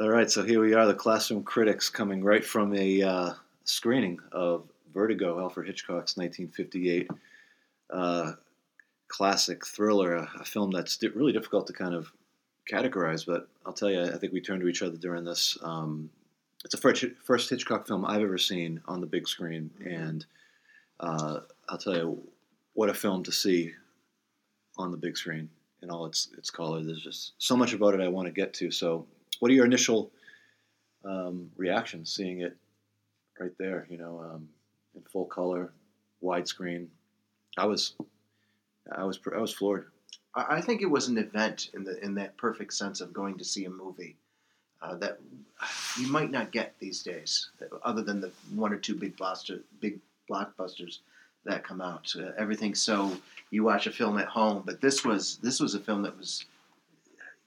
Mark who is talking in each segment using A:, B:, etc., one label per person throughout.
A: All right, so here we are, the Classroom Critics, coming right from a uh, screening of Vertigo, Alfred Hitchcock's 1958 uh, classic thriller, a, a film that's di- really difficult to kind of categorize, but I'll tell you, I think we turned to each other during this. Um, it's the first, first Hitchcock film I've ever seen on the big screen, and uh, I'll tell you, what a film to see on the big screen in all its its color. There's just so much about it I want to get to. So, what are your initial um, reactions seeing it right there? You know, um, in full color, widescreen. I was, I was, I was floored.
B: I think it was an event in the in that perfect sense of going to see a movie uh, that you might not get these days, other than the one or two big blockbuster, big blockbusters that come out. Uh, everything's so you watch a film at home, but this was this was a film that was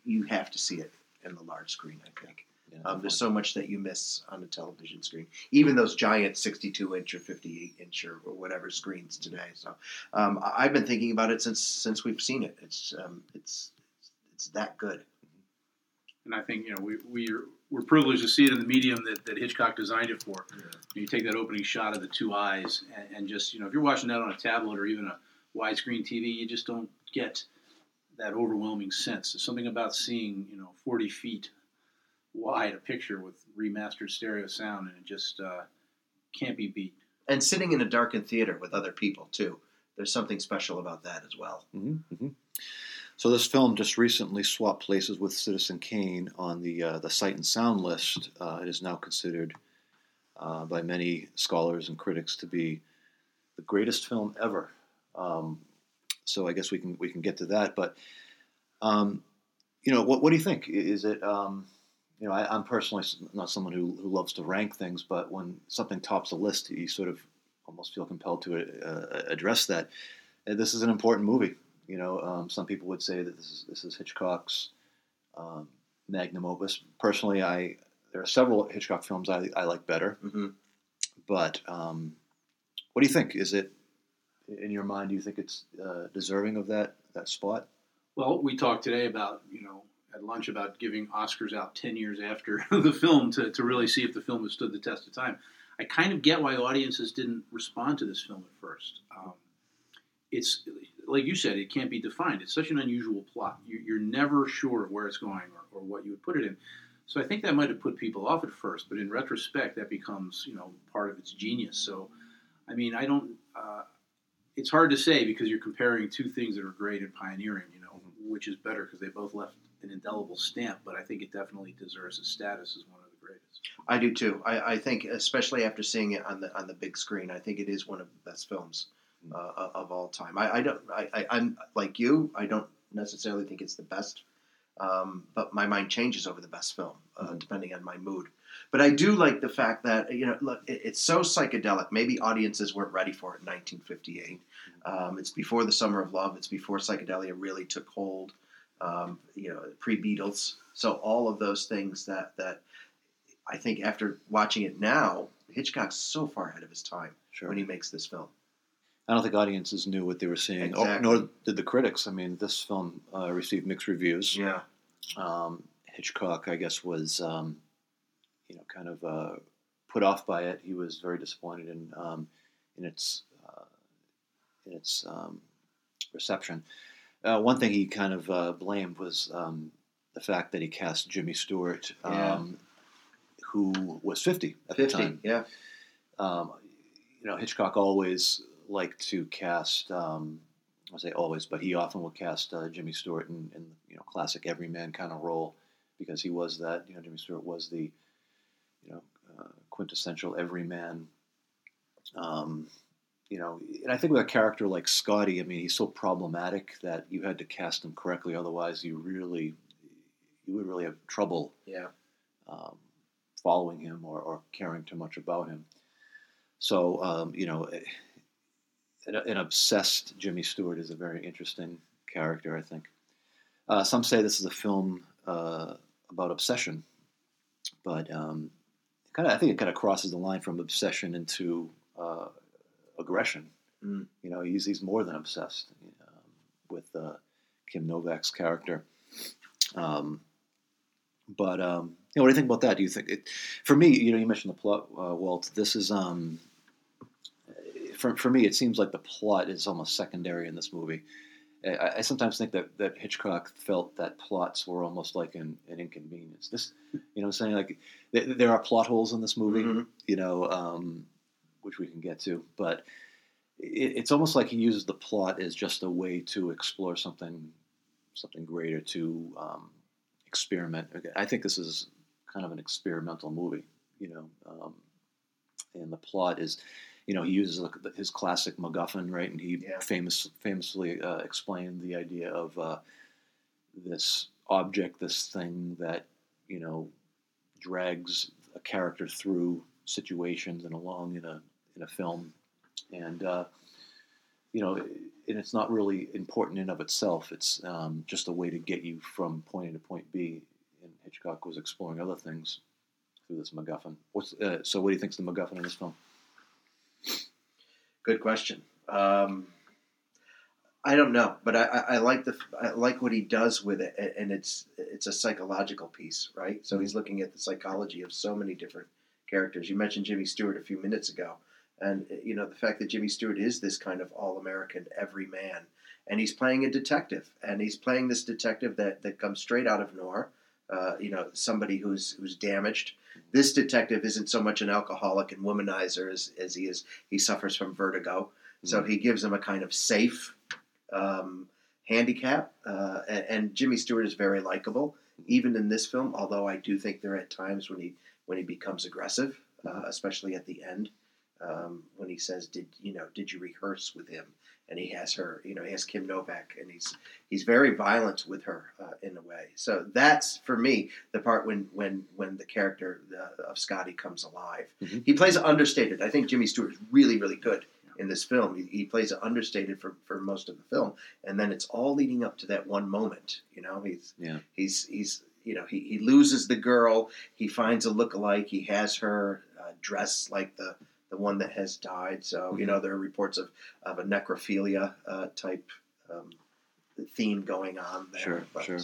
B: you have to see it in the large screen. I think
A: Yeah,
B: um, there's so much that you miss on a television screen, even those giant 62 inch or 58 inch or, or whatever screens today. So um, I- I've been thinking about it since since we've seen it. It's um, it's it's that good.
C: And I think you know we we're, we're privileged to see it in the medium that, that Hitchcock designed it for. You take that opening shot of the two eyes, and, and just you know if you're watching that on a tablet or even a widescreen TV, you just don't get that overwhelming sense. There's something about seeing you know 40 feet wide a picture with remastered stereo sound, and it just uh, can't be beat.
B: And sitting in a darkened theater with other people too. There's something special about that as well.
A: hmm hmm So this film just recently swapped places with Citizen Kane on the uh, the Sight and Sound list. Uh, it is now considered uh, by many scholars and critics to be the greatest film ever. Um, so I guess we can we can get to that. But um, you know, what what do you think? Is it um, you know, I, I'm personally not someone who, who loves to rank things, but when something tops a list, you sort of almost feel compelled to uh, address that. And this is an important movie. You know, um, some people would say that this is this is Hitchcock's um, magnum opus. Personally, I there are several Hitchcock films I, I like better,
B: hmm
A: but um, what do you think? Is it in your mind? Do you think it's uh, deserving of that that spot?
C: Well, we talked today about, you know, at lunch about giving Oscars out 10 years after the film to, to really see if the film has stood the test of time. I kind of get why audiences didn't respond to this film at first. Um, it's, like you said, it can't be defined. It's such an unusual plot. You, you're never sure of where it's going or, or what you would put it in. So I think that might have put people off at first, but in retrospect, that becomes, you know, part of its genius. So, I mean, I don't, uh, it's hard to say because you're comparing two things that are great and pioneering, you know, which is better because they both left an indelible stamp, but I think it definitely deserves a status as one of the greatest.
B: I do too. I, I think, especially after seeing it on the on the big screen, I think it is one of the best films uh, of all time. I, I don't. I, I, I'm like you. I don't necessarily think it's the best, um, but my mind changes over the best film uh, depending on my mood. But I do like the fact that you know, look, it, it's so psychedelic. Maybe audiences weren't ready for it in 1958. Um, it's before the Summer of Love. It's before psychedelia really took hold. Um, you know, pre Beatles. So all of those things that that I think after watching it now, Hitchcock's so far ahead of his time
A: Sure.
B: when he makes this film.
A: I don't think audiences knew what they were seeing, or,
B: Exactly.
A: nor did the critics. I mean, this film uh, received mixed reviews.
B: Yeah.
A: Um, Hitchcock, I guess, was um, you know kind of uh, put off by it. He was very disappointed in um, in its uh, in its um, reception. Uh, one thing he kind of uh, blamed was um, the fact that he cast Jimmy Stewart, um,
B: Yeah.
A: who was fifty at the
B: 50.
A: time.
B: Yeah.
A: Um, you know, Hitchcock always liked to cast. Um, I say always, but he often would cast uh, Jimmy Stewart in, in you know classic everyman kind of role because he was that. You know, Jimmy Stewart was the quintessential everyman. Um, you know, and I think with a character like Scotty, I mean, he's so problematic that you had to cast him correctly. Otherwise, you really you would really have trouble
B: Yeah.
A: um, following him or, or caring too much about him. So, um, you know, an, an obsessed Jimmy Stewart is a very interesting character, I think. Uh, some say this is a film uh, about obsession, but um, kind of, I think it kind of crosses the line from obsession into uh, aggression.
B: Mm.
A: You know, he's he's more than obsessed um, with uh, Kim Novak's character. Um, But um, you know, what do you think about that? Do you think it? For me, you know, you mentioned the plot, uh, Walt. This is um, for for me, it seems like the plot is almost secondary in this movie. I, I sometimes think that, that Hitchcock felt that plots were almost like an, an inconvenience. This, you know, what I'm saying like th- there are plot holes in this movie,
B: Mhm.
A: you know, um, which we can get to, but it, it's almost like he uses the plot as just a way to explore something, something greater to um, experiment. I think this is kind of an experimental movie, you know, um, and the plot is, you know, he uses his classic MacGuffin, right? And he
B: Yeah.
A: famous famously uh, explained the idea of uh, this object, this thing that you know drags a character through situations and along in a in a film, and uh, you know, and it's not really important in of itself. It's um, just a way to get you from point A to point B. And Hitchcock was exploring other things through this MacGuffin. What's uh, so? What do you think's the MacGuffin in this film?
B: Good question. Um, I don't know, but I, I, like the I like what he does with it, and it's it's a psychological piece, right? So he's looking at the psychology of so many different characters. You mentioned Jimmy Stewart a few minutes ago, and you know the fact that Jimmy Stewart is this kind of all American everyman, and he's playing a detective, and he's playing this detective that that comes straight out of noir. Uh, you know, somebody who's who's damaged. This detective isn't so much an alcoholic and womanizer as, as he is. He suffers from vertigo, so he gives him a kind of safe um, handicap. Uh, and, and Jimmy Stewart is very likable, even in this film. Although I do think there are times when he when he becomes aggressive, uh, especially at the end um, when he says, "Did you know? Did you rehearse with him?" And he has her, you know, he has Kim Novak, and he's he's very violent with her uh, in a way. So that's for me the part when when when the character uh, of Scotty comes alive.
A: Mhm.
B: He plays understated. I think Jimmy Stewart is really really good in this film. He, he plays understated for, for most of the film, and then it's all leading up to that one moment. You know, he's
A: Yeah.
B: he's he's you know he, he loses the girl. He finds a lookalike. He has her uh, dressed like the the one that has died. So you
A: Mhm.
B: know there are reports of of a necrophilia uh, type um, theme going on there.
A: Sure,
B: But-
A: sure.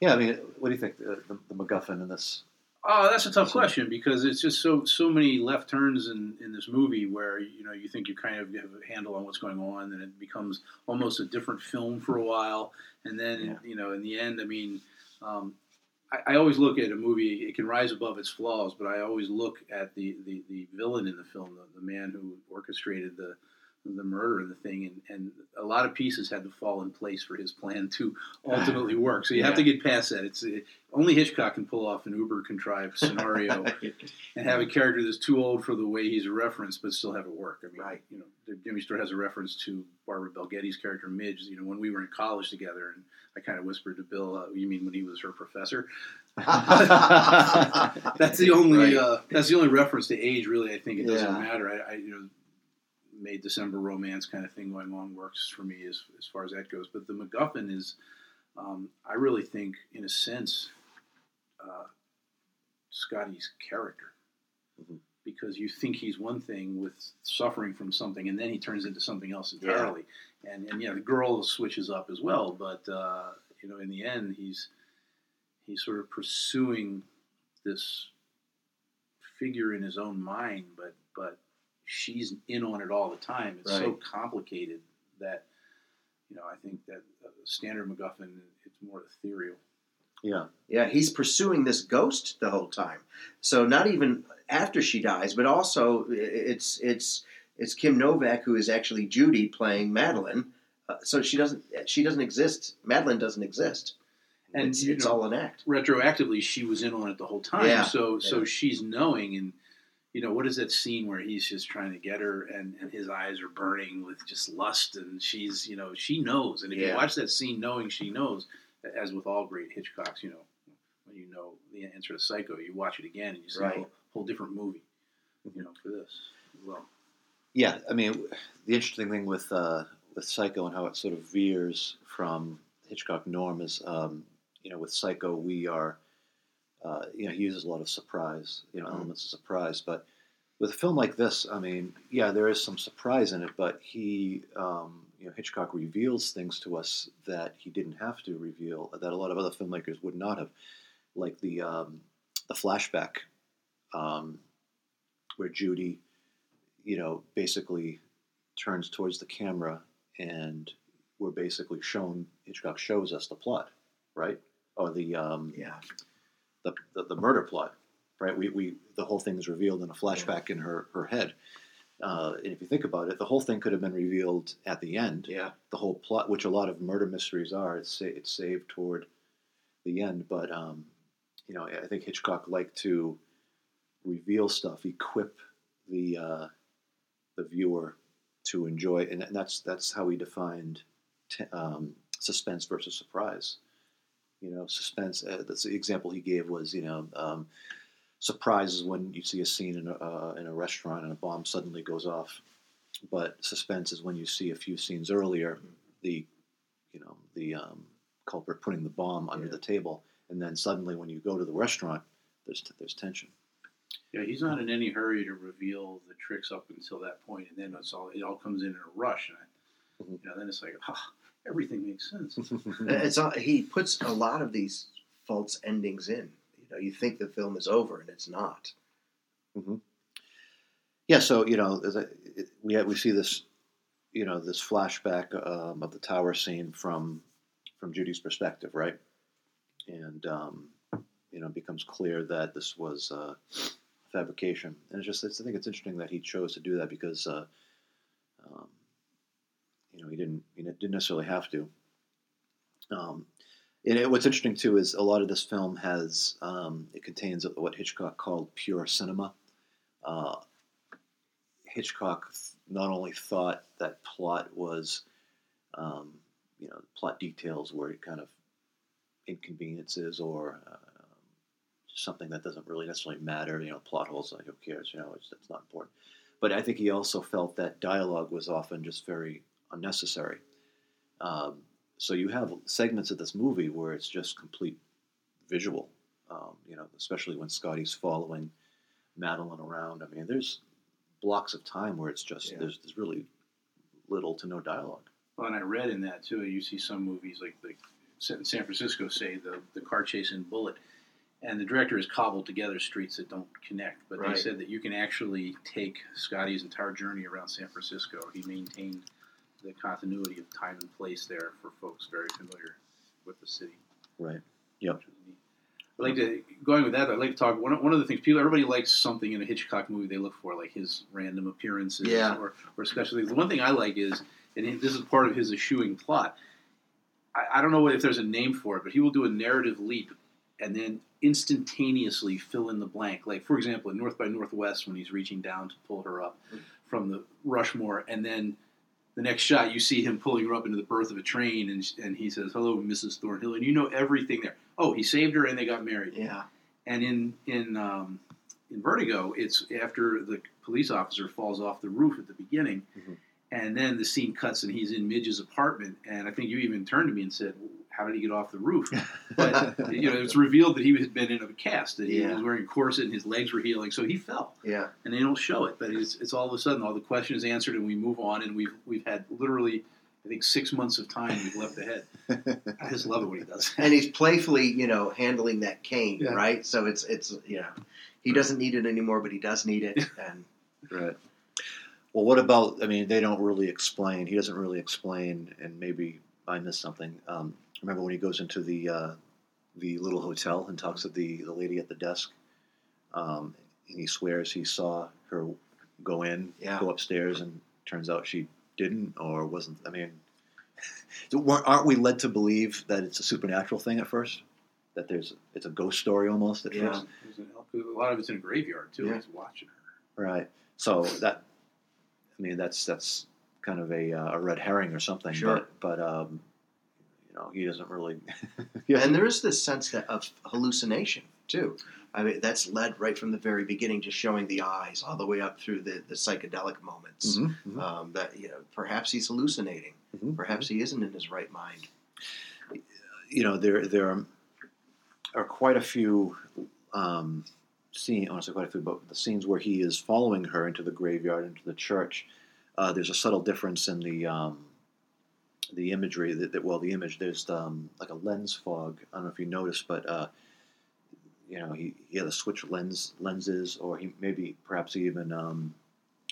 A: Yeah, I mean, what do you think uh, the, the MacGuffin in this?
C: Oh, that's a tough
A: So-
C: question because it's just so so many left turns in, in this movie where you know you think you kind of have a handle on what's going on, and it becomes almost a different film for a while, and then
A: Yeah.
C: you know in the end, I mean, um, I, always look at a movie; it can rise above its flaws, but I always look at the the, the villain in the film, the, the man who orchestrated the the murder and the thing, and, and a lot of pieces had to fall in place for his plan to ultimately work. So you have to get past that. It's uh, only Hitchcock can pull off an uber contrived scenario and have a character that's too old for the way he's referenced, but still have it work. I mean,
B: Right.
C: you know, Jimmy Stewart has a reference to Barbara Bel Geddes' character Midge. You know, when we were in college together, and I kind of whispered to Bill, uh, "You mean when he was her professor?" That's the only
B: Right.
C: uh, that's the only reference to age. Really, I think it doesn't
B: Yeah.
C: matter. I, I you know, May December romance kind of thing going on works for me as as far as that goes. But the MacGuffin is, um, I really think, in a sense, uh, Scotty's character.
A: Mhm.
C: Because you think he's one thing with suffering from something, and then he turns into something else entirely. And and yeah, the girl switches up as well. But uh, you know, in the end, he's he's sort of pursuing this figure in his own mind, but but she's in on it all the time. It's so complicated that you know I think that uh, standard MacGuffin it's more ethereal.
A: yeah,
B: Yeah, he's pursuing this ghost the whole time. So not even after she dies, but also it's it's it's Kim Novak who is actually Judy playing Madeline. Uh, so she doesn't she doesn't exist. Madeline doesn't exist,
C: And,
B: it's,
C: know,
B: all an act.
C: Retroactively, she was in on it the whole time.
B: Yeah,
C: So so she's knowing and. You know what is that scene where he's just trying to get her, and, and his eyes are burning with just lust, and she's you know she knows, and if you watch that scene knowing she knows, as with all great Hitchcocks, you know when you know the answer to Psycho, you watch it again and you see a whole, whole different movie, you know, for this well.
A: yeah. I mean, the interesting thing with uh, with Psycho and how it sort of veers from Hitchcock norm is, um, you know, with Psycho we are, uh, you know, he uses a lot of surprise, you know,
B: Mhm.
A: elements of surprise, but with a film like this, I mean, yeah, there is some surprise in it, but he, um, you know, Hitchcock reveals things to us that he didn't have to reveal, that a lot of other filmmakers would not have. like the um, the flashback um, where Judy, you know, basically turns towards the camera and we're basically shown Hitchcock shows us the plot, right? Or the um,
B: Yeah.
A: The, the, the murder plot, right? We, we the whole thing is revealed in a flashback in her her head. Uh, and if you think about it, the whole thing could have been revealed at the end.
B: Yeah.
A: The whole plot, which a lot of murder mysteries are, it's sa- it's saved toward the end. But um, you know, I think Hitchcock liked to reveal stuff, equip the uh, the viewer to enjoy, and that's that's how he defined t- um, suspense versus surprise. You know, suspense. Uh, that's the example he gave was you know. Um, surprise is when you see a scene in a, uh, in a restaurant and a bomb suddenly goes off, but suspense is when you see a few scenes earlier the you know the um, culprit putting the bomb under
B: Yeah.
A: the table, and then suddenly when you go to the restaurant, there's there's tension.
C: Yeah, he's not in any hurry to reveal the tricks up until that point, and then it's all it all comes in in a rush, and I,
A: Mhm.
C: you know, then it's like, ah, everything makes sense.
B: It's all, he puts a lot of these false endings in. You know, you think the film is over and it's not.
A: Yeah, so you know, a, it, we have, we see this, you know, this flashback um, of the tower scene from from Judy's perspective, right? And um, you know, it becomes clear that this was uh, fabrication, and it's just it's, I think it's interesting that he chose to do that because, uh, um, you know, he didn't he didn't necessarily have to. Um, and it, what's interesting too is a lot of this film has um, it contains what Hitchcock called pure cinema. Uh, Hitchcock not only thought that plot was, um, you know, plot details were kind of inconveniences or uh, something that doesn't really necessarily matter. You know, plot holes, like who cares? You know, it's, it's not important. But I think he also felt that dialogue was often just very unnecessary. Um, so you have segments of this movie where it's just complete visual. Um, you know, especially when Scotty's following Madeline around. I mean, there's blocks of time where it's just
B: Yeah.
A: there's, there's really little to no dialogue.
C: Well, and I read in that too. You see some movies like like set in San Francisco, say the the car chase in Bullitt, and the director has cobbled together streets that don't connect. But
B: Right.
C: they said that you can actually take Scotty's entire journey around San Francisco. He maintained the continuity of time and place there for folks very familiar with the city.
A: Right. Yep.
C: which was neat. I'd like to going with that. I'd like to talk. One, of- one of the things people, everybody likes something in a Hitchcock movie they look for, like his random appearances,
B: Yeah.
C: or, or special things. The one thing I like is, and this is part of his eschewing plot. I, I don't know if there's a name for it, but he will do a narrative leap and then instantaneously fill in the blank. Like for example, in North by Northwest, when he's reaching down to pull her up mm. from the Rushmore, and then the next shot you see him pulling her up into the berth of a train, and, and he says, "Hello, Mrs. Thornhill," and you know everything there. Oh, he saved her, and they got married.
B: Yeah.
C: And in in um, in Vertigo, it's after the police officer falls off the roof at the beginning,
A: Mhm.
C: and then the scene cuts, and he's in Midge's apartment. And I think you even turned to me and said, "How did he get off the roof?" But you know, it's revealed that he had been in a cast, that he
B: Yeah.
C: was wearing a corset, and his legs were healing, so he fell.
B: Yeah.
C: And they don't show it, but it's, it's all of a sudden all the question is answered, and we move on, and we've we've had literally. I think six months of time we've left ahead. I just love it when he does.
B: And he's playfully, you know, handling that cane,
C: Yeah.
B: right? So it's it's you know, he doesn't need it anymore, but he does need it. And
A: Right. Well, what about? I mean, they don't really explain. He doesn't really explain, and maybe I missed something. Um, remember when he goes into the uh, the little hotel and talks to the the lady at the desk, um, and he swears he saw her go in,
B: Yeah.
A: go upstairs, and turns out she didn't or wasn't. I mean, weren't- aren't we led to believe that it's a supernatural thing at first? That there's it's a ghost story almost at
B: Yeah.
A: first.
C: There's an- A lot of it's in a graveyard too.
B: Yeah.
C: He's watching her.
A: Right. So that, I mean, that's that's kind of a, uh, a red herring or something.
B: Sure.
A: But, but um, you know, he doesn't really.
B: and there is this sense that of hallucination too. I mean, that's led right from the very beginning, just showing the eyes all the way up through the, the psychedelic moments.
A: Mhm, mhm.
B: Um, that you know, perhaps he's hallucinating.
A: Mhm.
B: Perhaps he isn't in his right mind.
A: You know, there there are, are quite a few um, scene. I want to say quite a few, but the scenes where he is following her into the graveyard, into the church. Uh, there's a subtle difference in the um, the imagery. That, that well, the image there's um, like a lens fog. I don't know if you noticed, but uh, you know, he, he had to switch lens lenses, or he maybe perhaps he even um,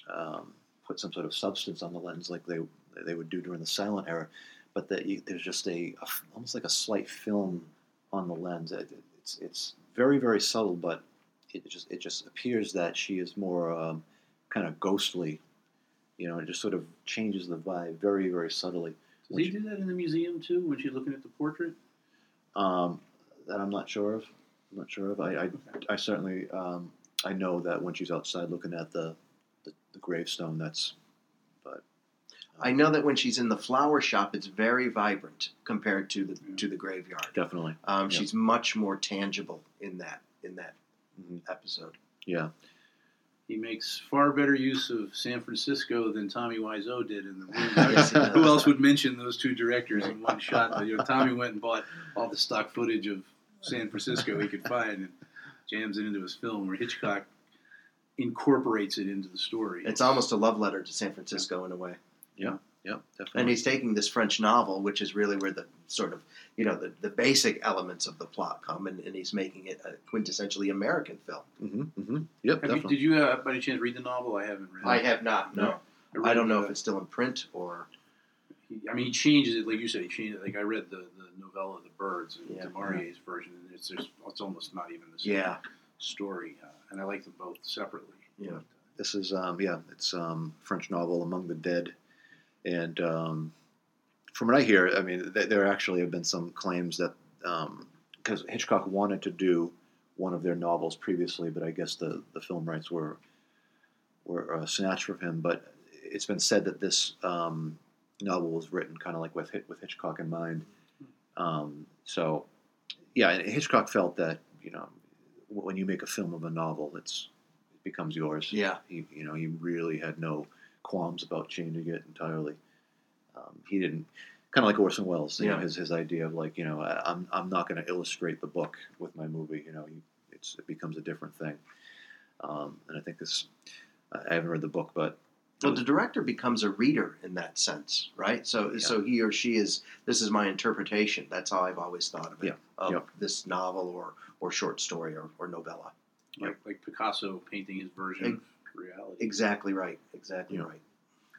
A: um, put some sort of substance on the lens, like they they would do during the silent era. But that you, there's just a almost like a slight film on the lens. It, it's it's very very subtle, but it just it just appears that she is more um, kind of ghostly. You know, it just sort of changes the vibe very very subtly.
C: Does he do that in the museum too when she's looking at the portrait?
A: Um, that I'm not sure of. I'm not sure of. I I, I certainly um, I know that when she's outside looking at the the, the gravestone, that's. But
B: I know that when she's in the flower shop, it's very vibrant compared to the
C: Yeah.
B: to the graveyard.
A: definitely,
B: Um,
A: Yeah.
B: She's much more tangible in that in that
A: Mhm.
B: episode.
A: yeah.
C: He makes far better use of San Francisco than Tommy Wiseau did in the room.
B: Yes, he does.
C: Who else would mention those two directors in one shot? But, you know, Tommy went and bought all the stock footage of San Francisco he could find and jams it into his film, where Hitchcock incorporates it into the story.
B: It's almost a love letter to San Francisco in a way.
A: Yep, definitely.
B: And he's taking this French novel, which is really where the sort of you know the, the basic elements of the plot come, and, and he's making it a quintessentially American film.
A: hmm hmm Yep,
C: Have you,
A: definitely.
C: did you, uh, by any chance, read the novel? I haven't read it.
B: I have not. No,
C: read
B: I don't know
C: the-
B: if it's still in print or.
C: I mean, he changes it, like you said. He changed it. Like I read the, the novella, The Birds,
B: Yeah.
C: du Maurier's version, and it's just it's almost not even the same
B: Yeah,
C: story. Uh, and I like them both separately.
B: Yeah.
C: But,
A: This is um, yeah, it's um, French novel Among the Dead, and um, from what I hear, I mean, th- there actually have been some claims that because Hitchcock wanted to do one of their novels previously, but I guess the, the film rights were were uh, snatched from him. But it's been said that this um, novel was written kind of like with with Hitchcock in mind. Um, so yeah, and Hitchcock felt that you know when you make a film of a novel, it's it becomes yours.
B: yeah,
A: He, you know, he really had no qualms about changing it entirely. Um, he didn't, kind of like Orson Welles. You know, his his idea of like, you know, I, I'm I'm not going to illustrate the book with my movie. You know, you, it's it becomes a different thing. Um, and I think this, I haven't read the book, but
B: Well, the director becomes a reader in that sense, right? So,
A: Yeah.
B: so he or she is. This is my interpretation. That's how I've always thought of it.
A: Yeah.
B: Of
A: Yeah.
B: this novel or or short story or, or novella.
C: like like Picasso painting his version
B: Ex-
C: of reality.
B: Exactly right. Exactly
A: Yeah.
B: right.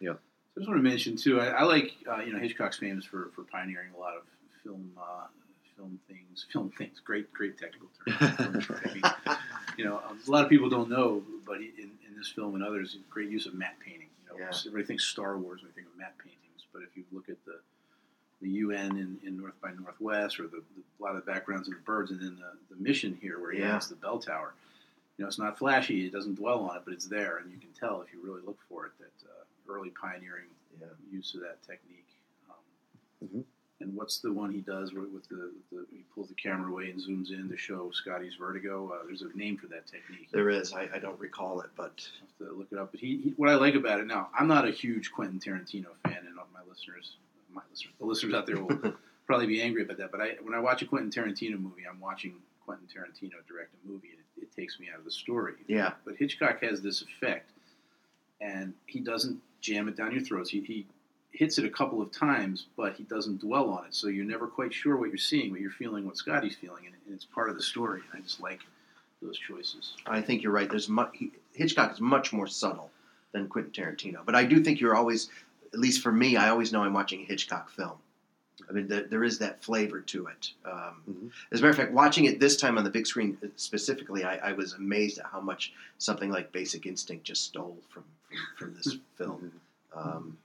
C: So I just want to mention too. I, I like uh, you know Hitchcock's famous for, for pioneering a lot of film uh, film things, film things. Great great technical terms. You know, um, a lot of people don't know, but in, in this film and others, great use of matte painting. You know,
B: Yeah.
C: everybody thinks Star Wars when they think of matte paintings, but if you look at the the UN in, in North by Northwest, or the, the a lot of the backgrounds of the birds, and then the, the mission here where he
B: Yeah.
C: has the bell tower. You know, it's not flashy; it doesn't dwell on it, but it's there, and you can tell if you really look for it that uh, early pioneering
B: Yeah.
C: use of that technique. Um,
A: Mhm.
C: And what's the one he does with with the, the he pulls the camera away and zooms in to show Scotty's vertigo? Uh, there's a name for that technique.
B: There is. I, I don't recall it, but
C: I'll have to look it up. But he, he, what I like about it now, I'm not a huge Quentin Tarantino fan, and all my listeners, my listeners, the listeners out there will probably be angry about that. But I, when I watch a Quentin Tarantino movie, I'm watching Quentin Tarantino direct a movie, and it, takes me out of the story.
B: yeah,
C: But Hitchcock has this effect, and he doesn't jam it down your throats. He, he hits it a couple of times, but he doesn't dwell on it. So you're never quite sure what you're seeing, what you're feeling what Scotty's feeling, and, and it's part of the story. And I just like those choices.
B: I think you're right. There's much, he, Hitchcock is much more subtle than Quentin Tarantino, but I do think you're always, at least for me, I always know I'm watching a Hitchcock film. I mean, there, there is that flavor to it. Um,
A: Mhm.
B: As a matter of fact, watching it this time on the big screen specifically, I, I was amazed at how much something like Basic Instinct just stole from from, from this film. Um,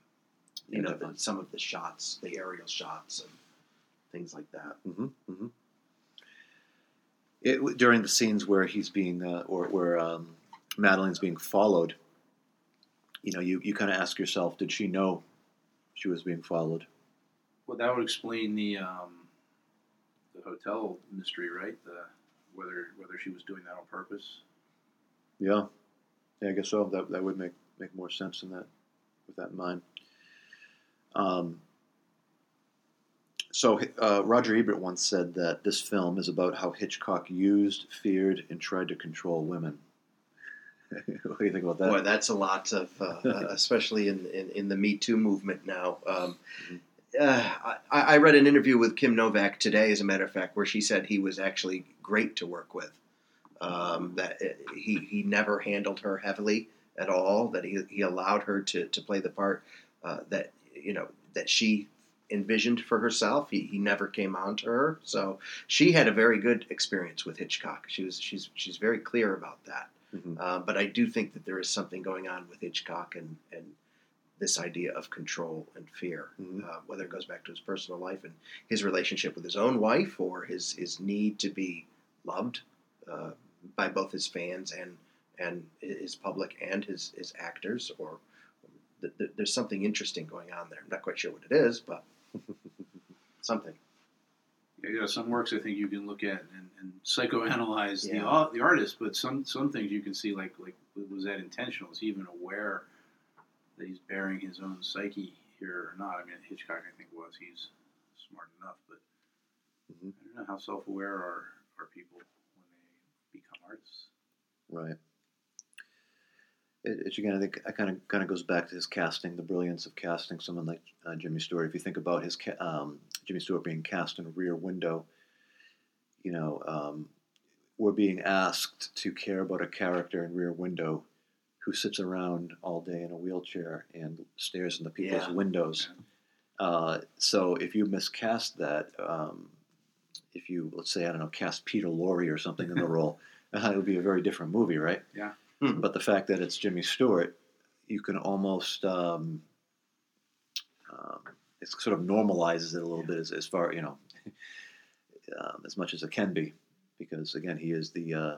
B: you
A: Yeah,
B: know, the, some of the shots, the aerial shots, and things like that.
A: hmm hmm It, during the scenes where he's being, uh, or where um, Madeline's being followed, you know, you, you kind of ask yourself, did she know she was being followed?
C: Well, that would explain the um, the hotel mystery, right? The whether whether she was doing that on purpose.
A: Yeah, yeah, I guess so. That that would make make more sense in that with that in mind. Um, so uh, Roger Ebert once said that this film is about how Hitchcock used, feared, and tried to control women. what do you think about that?
B: Boy, that's a lot of, uh, uh, especially in, in, in the Me Too movement now. Um, uh, I, I read an interview with Kim Novak today, as a matter of fact, where she said he was actually great to work with. Um, that it, he he never handled her heavily at all. That he he allowed her to to play the part uh, that you know that she envisioned for herself. He, he never came on to her, so she had a very good experience with Hitchcock. She was she's she's very clear about that.
A: Mhm.
B: Uh, but I do think that there is something going on with Hitchcock and and this idea of control and fear,
A: Mhm.
B: uh, whether it goes back to his personal life and his relationship with his own wife or his his need to be loved uh, by both his fans and and his public and his his actors or th- th- there's something interesting going on there. I'm not quite sure what it is, but something.
C: Yeah, you know, some works I think you can look at and, and psychoanalyze the
B: Yeah.
C: au- the artist, but some some things you can see like like was that intentional? Is he even aware that he's baring his own psyche here or not? I mean, Hitchcock I think was. He's smart enough, but
A: Mhm.
C: I don't know how self aware are are people when they become artists.
A: Right. It, it's again, I think, it kind of kind of goes back to his casting, the brilliance of casting someone like uh, Jimmy Stewart. If you think about his ca- um, Jimmy Stewart being cast in Rear Window, you know, um, we're being asked to care about a character in Rear Window who sits around all day in a wheelchair and stares in the people's
B: Yeah.
A: windows. Uh, so if you miscast that, um, if you let's say I don't know, cast Peter Lorre or something in the role, uh, it would be a very different movie, right?
C: Yeah.
B: Hmm.
A: But the fact that it's Jimmy Stewart, you can almost um, um, it sort of normalizes it a little bit as, as far you know, um, as much as it can be, because again, he is the uh,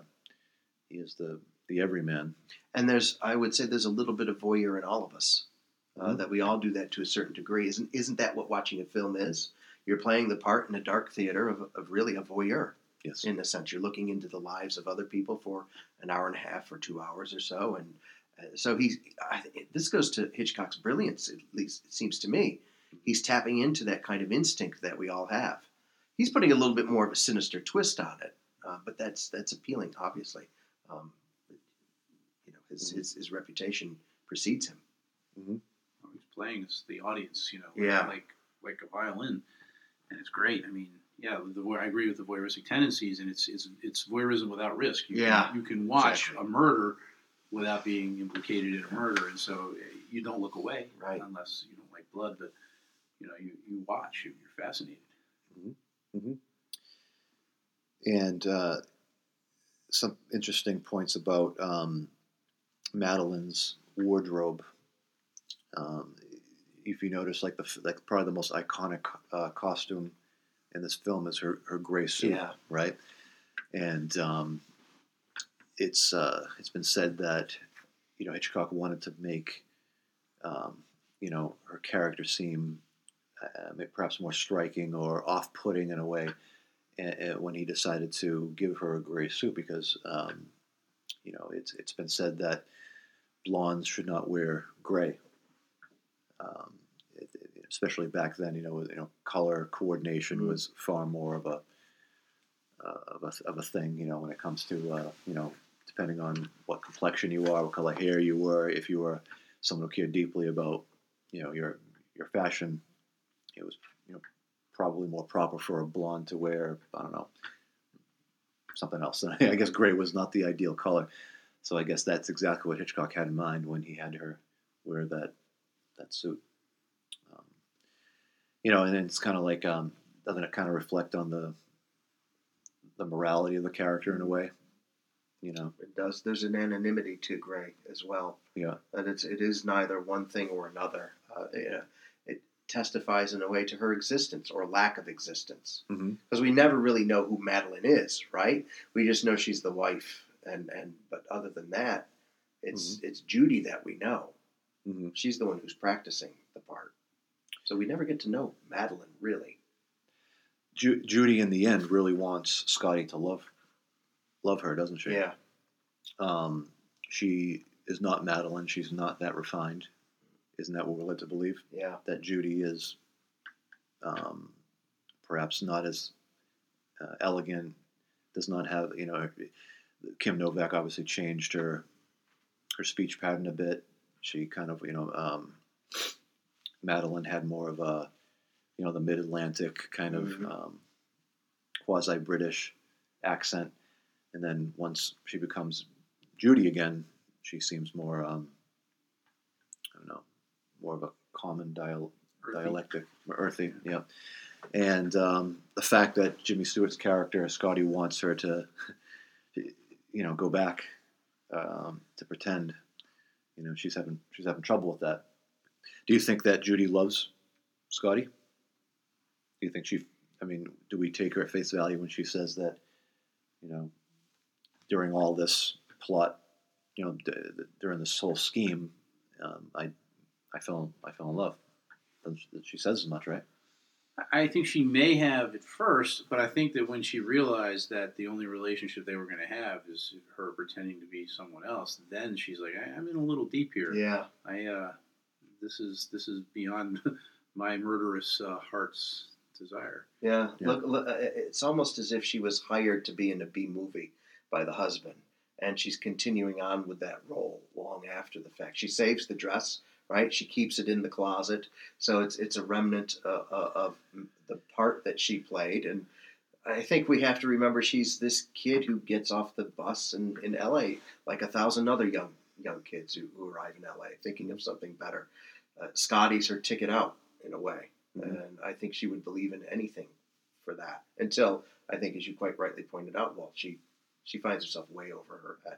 A: he is the the everyman.
B: And there's, I would say, there's a little bit of voyeur in all of us. Uh,
A: Mhm.
B: That we all do that to a certain degree. Isn't isn't that what watching a film is? You're playing the part in a dark theater of, of really a voyeur.
A: Yes.
B: in a sense. You're looking into the lives of other people for an hour and a half or two hours or so, and uh, so he's. I, this goes to Hitchcock's brilliance, at least it seems to me. He's tapping into that kind of instinct that we all have. He's putting a little bit more of a sinister twist on it, uh, but that's that's appealing, obviously. Um, his,
A: Mhm.
B: his his reputation precedes him.
C: Well, he's playing as the audience, you know,
B: Yeah.
C: like like a violin, and it's great. I mean, yeah, the I agree with the voyeuristic tendencies, and it's it's it's voyeurism without risk. You
B: Yeah,
C: can, you can watch
B: exactly.
C: a murder without being implicated in a murder, and so uh, you don't look away
B: Right.
C: unless you don't like blood. But you know, you, you watch, you- you're fascinated.
A: and uh, some interesting points about um, Madeline's wardrobe. Um, if you notice, like the like probably the most iconic uh, costume in this film is her, her gray suit,
B: Yeah.
A: right? And um, it's uh, it's been said that you know Hitchcock wanted to make um, you know her character seem uh, perhaps more striking or off-putting in a way when he decided to give her a gray suit because um, you know it's it's been said that blondes should not wear gray. Um, it, it- especially back then, you know, you know, color coordination
B: Mhm.
A: was far more of a, uh, of a of a thing. You know, when it comes to uh, you know, depending on what complexion you are, what color hair you were, if you were someone who cared deeply about you know your your fashion, it was you know probably more proper for a blonde to wear. I don't know something else. I guess gray was not the ideal color, so I guess that's exactly what Hitchcock had in mind when he had her wear that that suit. Um, you know, and it's kind of like um, doesn't it kind of reflect on the the morality of the character in a way? You know,
B: It does. There's an anonymity to Gray as well.
A: Yeah.
B: That it's it is neither one thing or another. Uh, it, it testifies in a way to her existence or lack of existence.
A: Mhm.
B: Because we never really know who Madeline is, right? We just know she's the wife, and and but other than that, it's it's Judy that we know.
A: Mhm.
B: She's the one who's practicing the part. So we never get to know Madeline really.
A: Ju- Judy in the end really wants Scotty to love love her, doesn't she?
B: Yeah.
A: Um, she is not Madeline. She's not that refined. Isn't that what we're led to believe?
B: Yeah.
A: That Judy is um, perhaps not as uh, elegant. Does not have you know. Kim Novak obviously changed her her speech pattern a bit. She kind of you know um, Madeline had more of a you know the mid Atlantic kind of
B: Mhm.
A: um, quasi British accent. and then once she becomes Judy again, she seems more um, I don't know, more of a common dial-
C: Earthy.
A: dialectic, earthy, yeah. And um, the fact that Jimmy Stewart's character Scotty wants her to, you know, go back um, to pretend, you know, she's having she's having trouble with that. Do you think that Judy loves Scotty? Do you think she? I mean, do we take her at face value when she says that, you know, during all this plot, you know, d- during this whole scheme, um, I, I fell, I fell in love. She says as much, right?
C: I think she may have at first, but I think that when she realized that the only relationship they were going to have is her pretending to be someone else, then she's like, I, "I'm in a little deep here.
B: Yeah.
C: I uh, this is this is beyond my murderous uh, heart's desire."
B: Yeah,
A: Yeah.
B: Look, look, uh, it's almost as if she was hired to be in a B movie by the husband, and she's continuing on with that role long after the fact. She saves the dress, right? She keeps it in the closet, so it's it's a remnant uh, uh, of the part that she played. And I think we have to remember she's this kid who gets off the bus in, in L.A. like a thousand other young young kids who, who arrive in L.A. thinking of something better. Uh, Scotty's her ticket out in a way,
A: Mhm.
B: and I think she would believe in anything for that until I think, as you quite rightly pointed out, Walt, she she finds herself way over her head.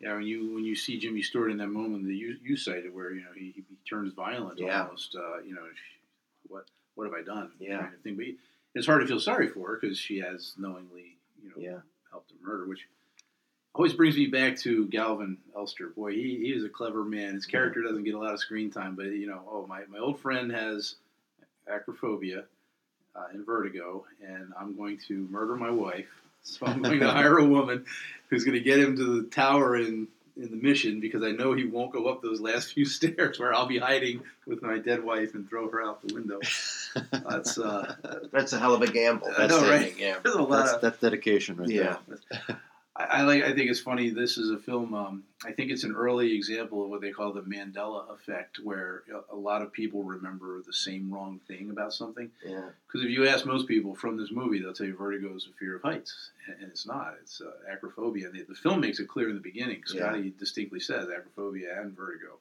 C: Yeah, when you when you see Jimmy Stewart in that moment that you you cited, where you know he, he turns violent
B: Yeah.
C: almost, uh, you know, what what have I done?
B: Yeah.
C: kind of thing. But it's hard to feel sorry for her because she has knowingly, you know,
B: Yeah,
C: helped him murder, which always brings me back to Gavin Elster. Boy, he, he is a clever man. His character doesn't get a lot of screen time, but you know, oh my my old friend has acrophobia uh, and vertigo, and I'm going to murder my wife. So I'm going to hire a woman who's going to get him to the tower in in the mission because I know he won't go up those last few stairs where I'll be hiding with my dead wife and throw her out the window. That's uh,
B: that's a hell of a gamble. That's
C: know, right?
B: taking, Yeah,
C: a lot
A: That's,
C: of
A: that's dedication, right
B: Yeah.
A: there.
C: I, I like. I think it's funny. This is a film. Um, I think it's an early example of what they call the Mandela effect, where a, lot of people remember the same wrong thing about something.
B: yeah,
C: Because if you ask most people from this movie, they'll tell you vertigo is a fear of heights, and, and it's not. It's uh, acrophobia. And the, the film makes it clear in the beginning.
B: Yeah.
C: Scotty distinctly says acrophobia and vertigo,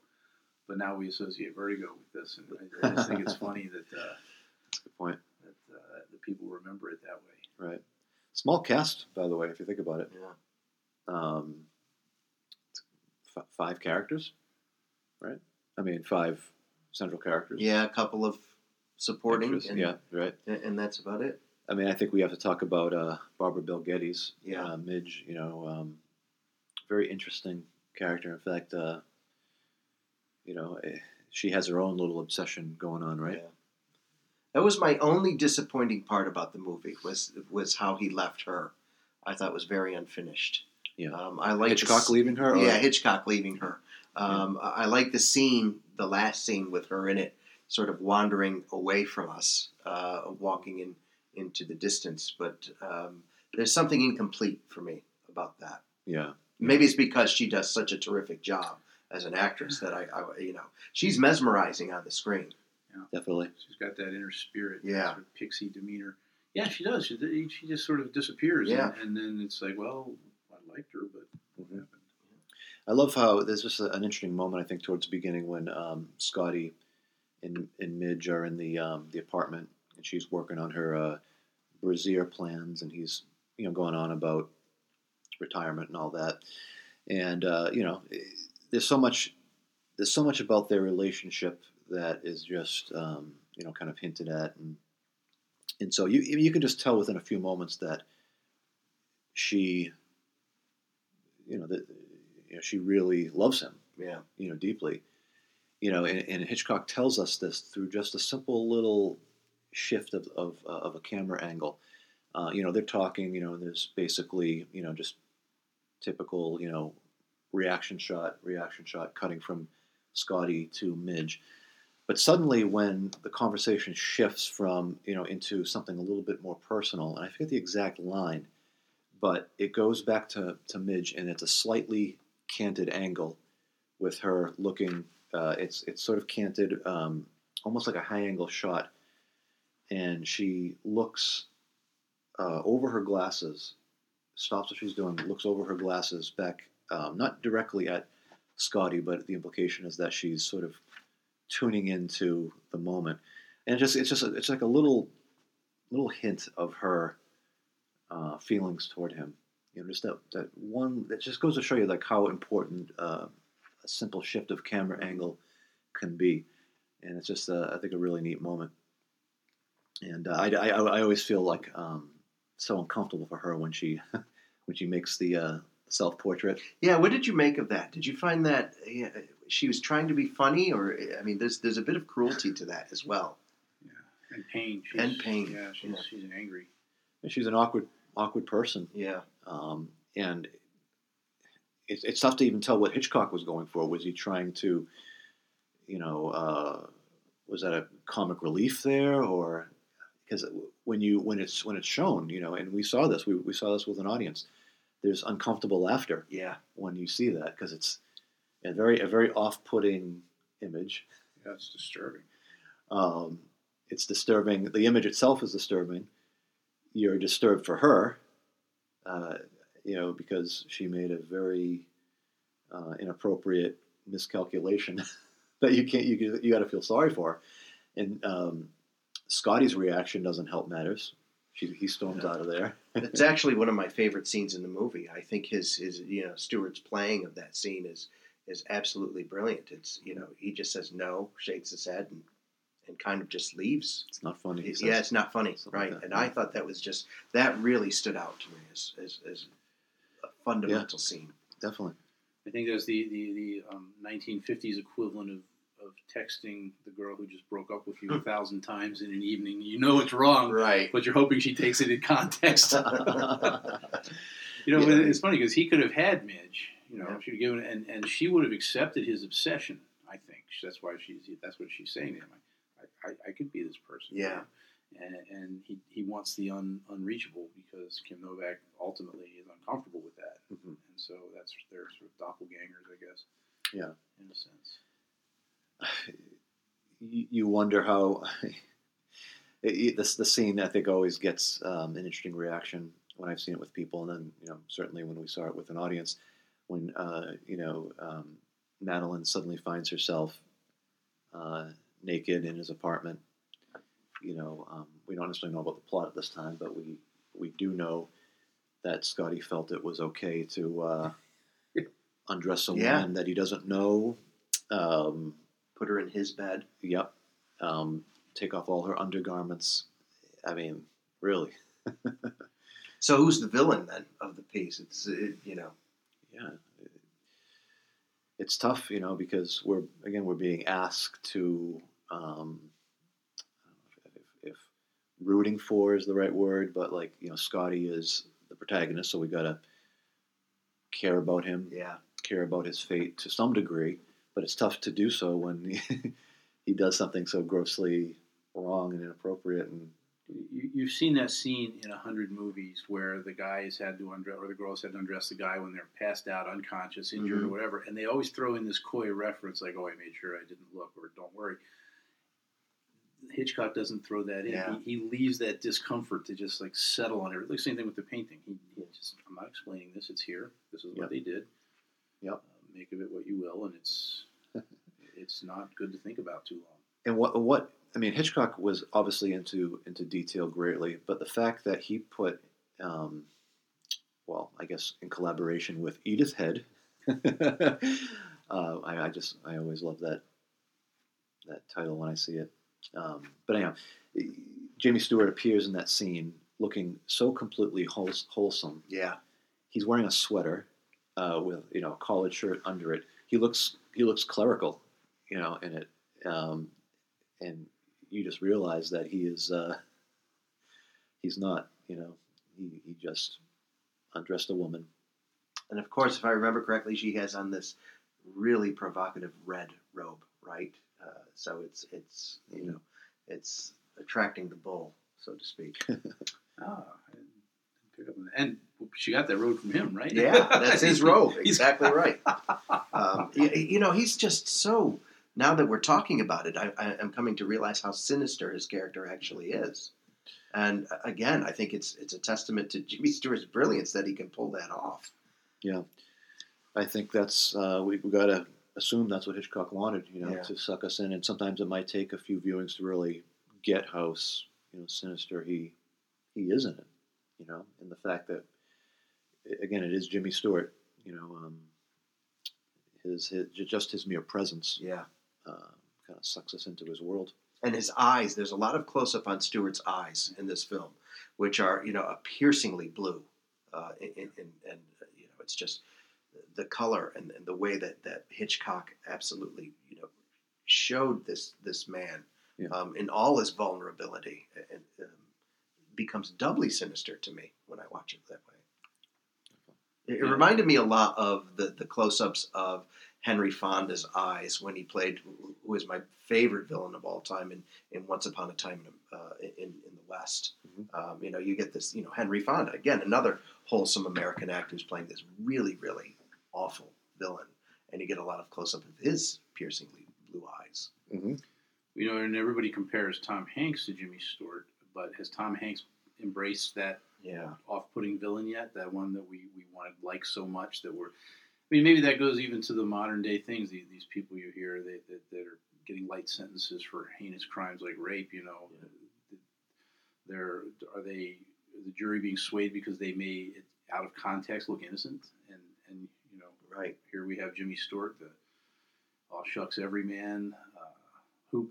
C: but now we associate vertigo with this, and I, I just think it's funny that uh,
A: That's a good point.
C: that uh, the people remember it that way.
A: Right. Small cast, by the way, if you think about it.
B: yeah.
A: Um, f- five characters, right? I mean, five central characters.
B: Yeah, a couple of supporting, and,
A: yeah, right.
B: and, that's about it.
A: I mean, I think we have to talk about uh, Barbara Bel Geddes.
B: Yeah.
A: Uh, Midge, you know, um, very interesting character. In fact, uh, you know, eh, she has her own little obsession going on, right?
B: Yeah. That was my only disappointing part about the movie was was how he left her. I thought was very unfinished.
A: Yeah.
B: um, I like
A: Hitchcock leaving her. or-
B: Yeah, Hitchcock leaving her. Um, I I like the scene, the last scene with her in it, sort of wandering away from us, uh, walking in into the distance. But um, there's something incomplete for me about that.
A: yeah.
B: Maybe it's because she does such a terrific job as an actress that I, I you know, she's mesmerizing on the screen.
A: Definitely.
C: She's got that inner spirit,
B: Yeah.
C: sort of pixie demeanor. Yeah, she does. She, she just sort of disappears.
B: Yeah.
C: And, and then it's like, well, I liked her, but what
A: Mhm.
C: happened?
A: I love how there's just an interesting moment. I think towards the beginning when um, Scotty and, and Midge are in the um, the apartment and she's working on her uh, brassiere plans and he's you know going on about retirement and all that. And uh, you know, there's so much there's so much about their relationship that is just um, you know kind of hinted at and and so you you can just tell within a few moments that she you know that you know, she really loves him
B: Yeah,
A: you know deeply. You know and, and hitchcock tells us this through just a simple little shift of, of, uh, of a camera angle. Uh, you know they're talking you know and there's basically you know just typical you know reaction shot reaction shot cutting from scotty to midge but suddenly when the conversation shifts from you know into something a little bit more personal and i forget the exact line but it goes back to, to midge and it's a slightly canted angle with her looking. Uh, it's it's sort of canted, um, almost like a high angle shot, and she looks uh, over her glasses stops what she's doing, looks over her glasses back, um, not directly at Scotty, but the implication is that she's sort of tuning into the moment, and just it's just it's like a little little hint of her uh, feelings toward him. You know, just that that one that just goes to show you like how important uh, a simple shift of camera angle can be, and it's just uh, I think a really neat moment. And uh, I, I, I always feel like um, so uncomfortable for her when she when she makes the uh, self portrait.
B: Yeah, what did you make of that? Did you find that she was trying to be funny, or I mean, there's there's a bit of cruelty to that as well.
C: Yeah, and pain. She's,
B: And pain.
C: Yeah, she's,
B: Yeah.
C: she's an angry.
A: She's an awkward awkward person,
B: Yeah,
A: um, and it's, it's tough to even tell what Hitchcock was going for. Was he trying to, you know, uh, was that a comic relief there, or because when you when it's when it's shown, you know, and we saw this, we, we saw this with an audience. There's uncomfortable laughter
B: yeah,
A: when you see that because it's a very a very off putting image.
C: That's disturbing.
A: Um, it's disturbing. The image itself is disturbing. You're disturbed for her, uh, you know, because she made a very uh, inappropriate miscalculation that you can't. You you got to feel sorry for. And um, Scotty's reaction doesn't help matters. She, he storms
B: Yeah.
A: out of there.
B: it's actually one of my favorite scenes in the movie. I think his his you know Stewart's playing of that scene is is absolutely brilliant. It's you know he just says no, shakes his head, and and kind of just leaves.
A: It's not funny. he
B: yeah, it's not funny, right?
A: like
B: and
A: yeah.
B: I thought that was just that really stood out to me as as, as a fundamental scene.
A: definitely.
C: I think that's the the, the um, 1950s equivalent of, of texting the girl who just broke up with you a thousand times in an evening. You know it's wrong,
B: Right.
C: but you're hoping she takes it in context. You know,
B: Yeah.
C: it's funny because he could have had Midge. You know,
B: Yeah.
C: she'd given, and, and she would have accepted his obsession. I think that's why she's that's what she's saying to him. I, I, I could be this person.
B: Yeah.
C: And, and he, he wants the un, unreachable because Kim Novak ultimately is uncomfortable with that,
A: Mhm.
C: and so that's their sort of doppelgangers, I guess.
A: Yeah.
C: in a sense.
A: you you wonder how it, this the scene I think always gets um, an interesting reaction when I've seen it with people, and then you know certainly when we saw it with an audience, when uh, you know um, Madeleine suddenly finds herself uh, naked in his apartment. You know, um, we don't necessarily know about the plot at this time, but we we do know that Scotty felt it was okay to uh, undress a
B: Yeah.
A: woman that he doesn't know. Um,
B: Put her in his bed.
A: Yep. Um, take off all her undergarments. I mean, really.
B: So who's the villain then of the piece? It's it, you know
A: Yeah. It's tough, you know, because we're again we're being asked to. Um, I don't know if, rooting for is the right word, but like you know, Scotty is the protagonist, so we got to care about him,
B: yeah
A: care about his fate to some degree. But it's tough to do so when he, he does something so grossly wrong and inappropriate and
C: You, you've seen that scene in a hundred movies where the guys had to undress, or the girls had to undress the guy when they're passed out, unconscious, injured, or
B: Mhm.
C: whatever, and they always throw in this coy reference like, "Oh, I made sure I didn't look," or "Don't worry." Hitchcock doesn't throw that in.
B: Yeah.
C: He, he leaves that discomfort to just like settle on it. The same thing with the painting. He, he just, I'm not explaining this. It's here. This is what
A: Yep.
C: they did.
A: Yep.
C: Uh, make of it what you will, and it's it's not good to think about too long.
A: and what what I mean, Hitchcock was obviously into into detail greatly, but the fact that he put, um, well, I guess in collaboration with Edith Head, uh, I, I just I always love that that title when I see it. Um, but anyhow, Jimmy Stewart appears in that scene looking so completely wholesome.
B: yeah
A: He's wearing a sweater uh, with you know a collared shirt under it. He looks he looks clerical, you know, in it, um, and you just realize that he is uh, he's not you know he, he just undressed a woman.
B: And of course, if I remember correctly, she has on this really provocative red robe, right? Uh, so it's it's you know it's attracting the bull, so to speak.
C: Ah, I didn't pick up on that. And she got that robe from him, right?
B: Yeah, that's his robe. Exactly right. Um, you, you know, he's just so. Now that we're talking about it, I, I, I'm coming to realize how sinister his character actually is. And again, I think it's it's a testament to Jimmy Stewart's brilliance that he can pull that off.
A: Yeah, I think that's uh, we we got to assume that's what Hitchcock wanted, you know,
B: Yeah.
A: to suck us in. And sometimes it might take a few viewings to really get how you know sinister he he is in it, you know, and the fact that again it is Jimmy Stewart, you know, um, his, his just his mere presence
B: Yeah.
A: Uh, kind of sucks us into his world.
B: and his eyes. There's a lot of close up on Stewart's eyes in this film, which are you know a piercingly blue, uh, and uh, you know it's just the color and, and the way that that Hitchcock absolutely you know showed this this man
A: Yeah.
B: um, in all his vulnerability and um, becomes doubly sinister to me when I watch it that way. It, reminded me a lot of the the close ups of Henry Fonda's eyes when he played who who is my favorite villain of all time in, in Once Upon a Time in, uh, in, in the West.
A: Mhm.
B: Um, you know, you get this, you know, Henry Fonda, again, another wholesome American actor who's playing this really, really awful villain. And you get a lot of close up of his piercingly blue eyes.
A: Mm-hmm.
C: You know, and everybody compares Tom Hanks to Jimmy Stewart, but has Tom Hanks embraced that
B: Yeah.
C: off-putting villain yet? That one that we, we wanted like so much that we're. I mean, maybe that goes even to the modern day things. These, these people you hear they, that, that are getting light sentences for heinous crimes like rape. You know, they're are they the jury being swayed because they may out of context look innocent? And and you know,
B: Right.
C: here we have Jimmy Stewart, the all shucks everyman, uh, who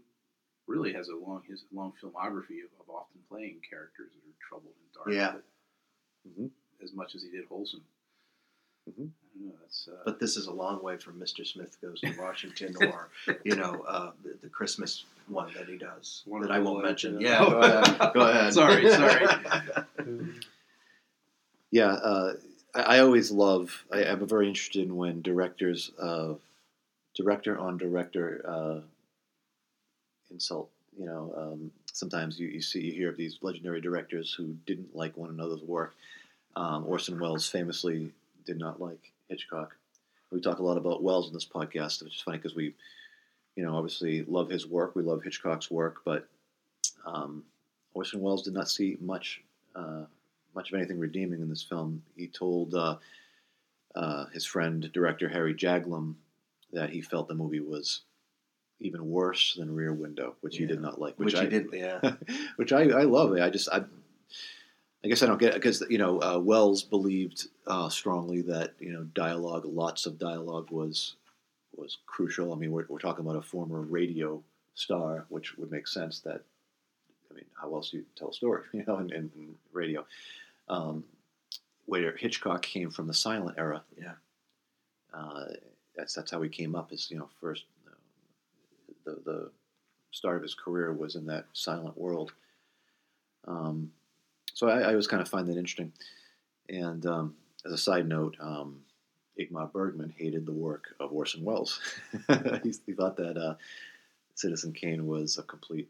C: really has a long his long filmography of, of often playing characters that are troubled and dark.
B: Yeah.
A: Mhm.
C: As much as he did wholesome.
A: Mhm.
C: Know. Uh,
B: But this is a long way from Mr. Smith Goes to Washington or, you know, uh, the, the Christmas one that he does that I won't mention. Yeah, go ahead. Go ahead.
C: Sorry, sorry.
A: Yeah, uh, I, I always love. I, I'm very interested in when directors, uh, director on director, uh, insult. You know, um, sometimes you, you see you hear of these legendary directors who didn't like one another's work. Um, Orson Welles famously did not like Hitchcock. We talk a lot about Welles in this podcast, which is funny because we, you know, obviously love his work. We love Hitchcock's work, but um, Orson Welles did not see much. Uh, much of anything redeeming in this film. He told uh, uh, his friend, director Henry Jaglom, that he felt the movie was even worse than Rear Window, which he did not like.
B: Which
A: I
B: he did, yeah.
A: which I, I love. I just I, I guess I don't get it because you know uh, Welles believed uh, strongly that you know dialogue, lots of dialogue was was crucial. I mean, we're, we're talking about a former radio star, which would make sense that. I mean, how else do you tell a story? You know, in, in, in radio, um, where Hitchcock came from the silent era.
B: Yeah.
A: uh, that's that's how he came up. As you know, first uh, the the start of his career was in that silent world. Um, so I, I always kind of find that interesting. And um, as a side note, um, Ingmar Bergman hated the work of Orson Welles. he, he thought that uh, Citizen Kane was a complete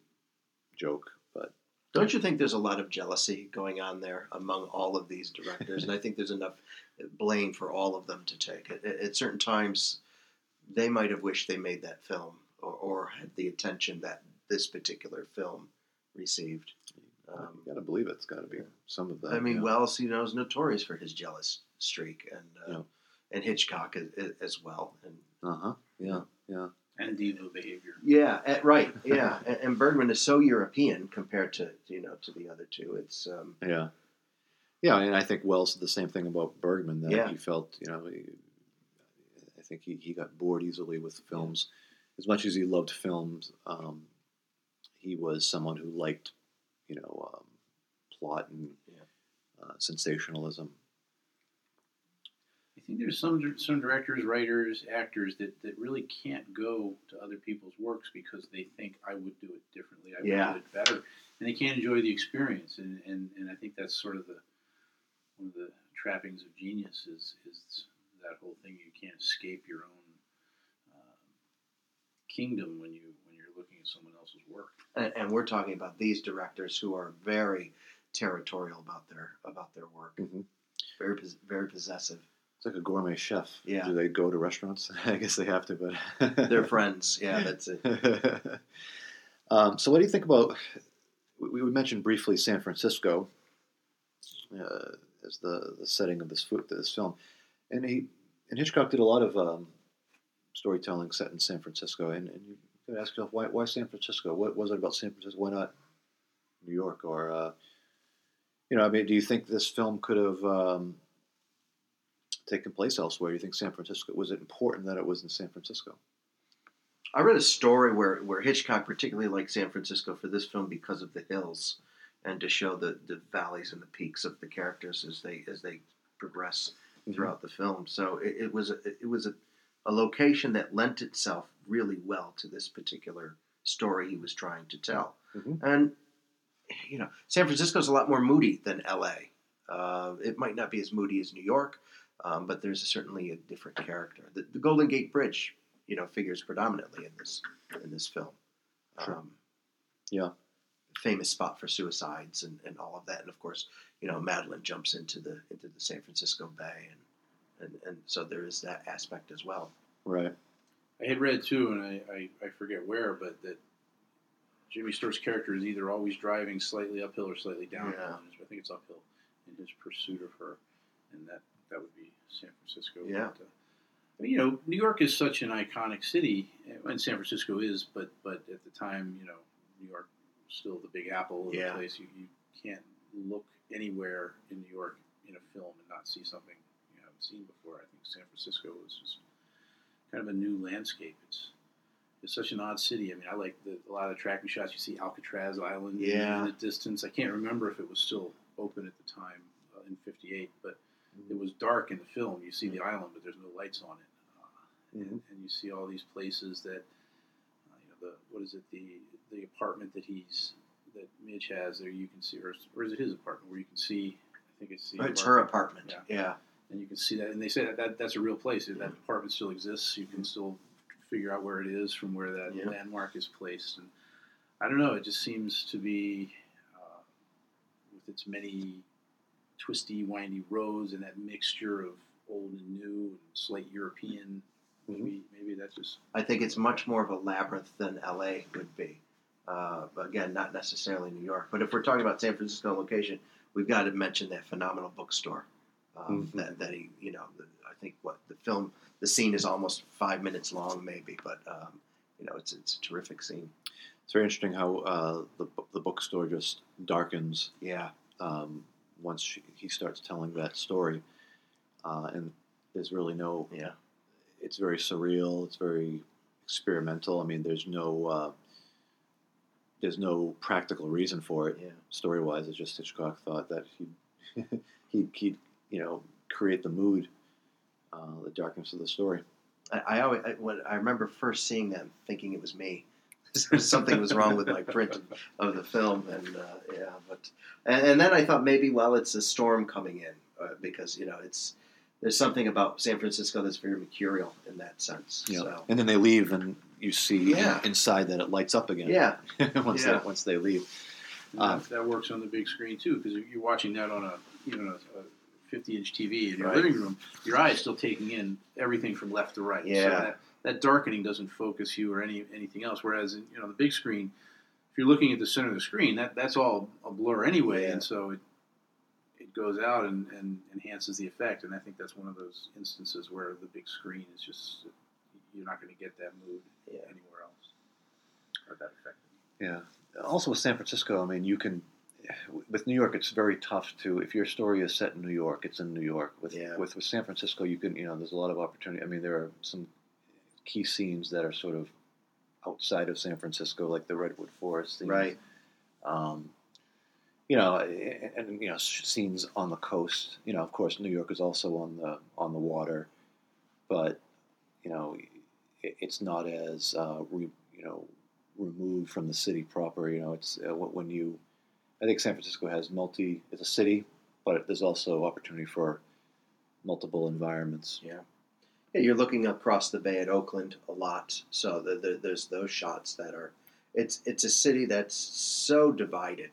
A: joke. But
B: Don't you think there's a lot of jealousy going on there among all of these directors? and I think there's enough blame for all of them to take. At, at certain times, they might have wished they made that film or, or had the attention that this particular film received. Um,
A: you got to believe it. It's got to be some of that.
B: I mean,
A: you know.
B: Welles, you know, is notorious for his jealous streak, and uh,
A: Yeah.
B: and Hitchcock as, as well. And
A: Uh huh. Yeah. Yeah.
C: and diva behavior.
B: yeah, eh, right, yeah. and, and Bergman is so European compared to you know to the other two. It's um,
A: Yeah. Yeah, and I think Welles said the same thing about Bergman that
B: Yeah.
A: he felt, you know, he, I think he, he got bored easily with films. As much as he loved films, um, he was someone who liked, you know, um, plot and
B: Yeah.
A: uh, sensationalism.
C: I think there's some some directors, writers, actors that, that really can't go to other people's works because they think I would do it differently, I
B: Yeah.
C: would do it better, and they can't enjoy the experience. And, and, and I think that's sort of the one of the trappings of genius is is that whole thing. You can't escape your own um, kingdom when you when you're looking at someone else's work.
B: and, and we're talking about these directors who are very territorial about their about their work,
A: Mhm.
B: very very possessive.
A: It's like a gourmet chef.
B: Yeah.
A: Do they go to restaurants? I guess they have to, but
B: They're friends. Yeah, that's it.
A: um, so, what do you think about we, we mentioned briefly San Francisco uh, as the, the setting of this fo- this film, and he and Hitchcock did a lot of um, storytelling set in San Francisco, and, and you could ask yourself why why San Francisco? What was it about San Francisco? Why not New York or uh, you know? I mean, do you think this film could have um, taken place elsewhere? Do you think San Francisco was it important that it was in San Francisco?
B: I read a story where, where Hitchcock particularly liked San Francisco for this film because of the hills and to show the, the valleys and the peaks of the characters as they as they progress throughout the film. So it, it was a, it was a, a location that lent itself really well to this particular story he was trying to tell.
A: Mhm.
B: And you know, San Francisco is a lot more moody than L.A. Uh, it might not be as moody as New York, um, but there's certainly a different character. The, the Golden Gate Bridge, you know, figures predominantly in this in this film.
A: Sure.
B: Um,
A: Yeah.
B: famous spot for suicides and, and all of that, and of course, you know, Madeleine jumps into the into the San Francisco Bay, and and, and so there is that aspect as well.
A: Right.
C: I had read too, and I, I, I forget where, but that Jimmy Stewart's character is either always driving slightly uphill or slightly downhill.
B: Yeah.
C: I think it's uphill in his pursuit of her, and that that would be San Francisco.
B: Yeah.
C: But, uh, you know, New York is such an iconic city, and San Francisco is, but but at the time, you know, New York was still the Big Apple of
B: Yeah.
C: the place. You, you can't look anywhere in New York in a film and not see something you haven't seen before. I think San Francisco was just kind of a new landscape. It's it's such an odd city. I mean, I like the, a lot of the tracking shots. You see Alcatraz Island
B: Yeah.
C: in the distance. I can't remember if it was still open at the time uh, in '58, but it was dark in the film. You see the island, but there's no lights on it, uh, and, and you see all these places that uh, you know the what is it the the apartment that he's that Midge has there. You can see, or, or is it his apartment where you can see? I think it's the
B: It's her apartment.
C: Yeah.
B: yeah.
C: And you can see that. And they say that, that that's a real place. That apartment still exists. You can still figure out where it is from where that
B: Yeah.
C: landmark is placed. And I don't know. It just seems to be uh, with its many twisty, windy roads and that mixture of old and new and slight European. Maybe maybe that's just
B: I think it's much more of a labyrinth than LA would be. Uh, but again, not necessarily New York. But if we're talking about San Francisco location, we've got to mention that phenomenal bookstore. Um,
A: Mhm.
B: That that he, you know, the, I think what the film, the scene is almost five minutes long, maybe, but um, you know, it's it's a terrific scene.
A: It's very interesting how uh, the the bookstore just darkens
B: Yeah,
A: um, once she, he starts telling that story, uh, and there's really no.
B: yeah,
A: It's very surreal. It's very experimental. I mean, there's no uh, there's no practical reason for it
B: yeah.
A: story wise. It's just Hitchcock thought that he he he'd you know create the mood, uh, the darkness of the story.
B: I, I always I, when I remember first seeing them, thinking it was me. Something was wrong with my print of the film, and uh, yeah, but and, and then I thought maybe well, it's a storm coming in uh, because you know it's there's something about San Francisco that's very mercurial in that sense.
A: You know,
B: So
A: and then they leave, and you see
B: Yeah.
A: inside that it lights up again.
B: yeah,
A: once
B: Yeah.
A: they once they leave.
C: And
A: Uh,
C: that, that works on the big screen too, because you're watching that on a you know a 50 inch TV in your
B: Right.
C: living room. Your eye is still taking in everything from left to right. So
B: Yeah.
C: that, that darkening doesn't focus you or any anything else. Whereas in, you know the big screen, if you're looking at the center of the screen, that that's all a blur anyway,
B: Yeah.
C: and so it it goes out and, and enhances the effect. And I think that's one of those instances where the big screen is just you're not going to get that mood
B: Yeah.
C: anywhere else or that effect.
A: Yeah. Also with San Francisco, I mean, you can. With New York, it's very tough to. If your story is set in New York, it's in New York. With
B: Yeah.
A: with, with San Francisco, you can. You know, there's a lot of opportunity. I mean, there are some key scenes that are sort of outside of San Francisco, like the redwood forest. Scenes.
B: right.
A: Um, you know, and, and you know scenes on the coast. You know, of course, New York is also on the on the water, but you know, it, it's not as uh, re, you know removed from the city proper. You know, it's uh, when when you. I think San Francisco has multi. It's a city, but there's also opportunity for multiple environments.
B: Yeah. Yeah, you're looking across the bay at Oakland a lot, so the, the, there's those shots that are. It's it's a city that's so divided,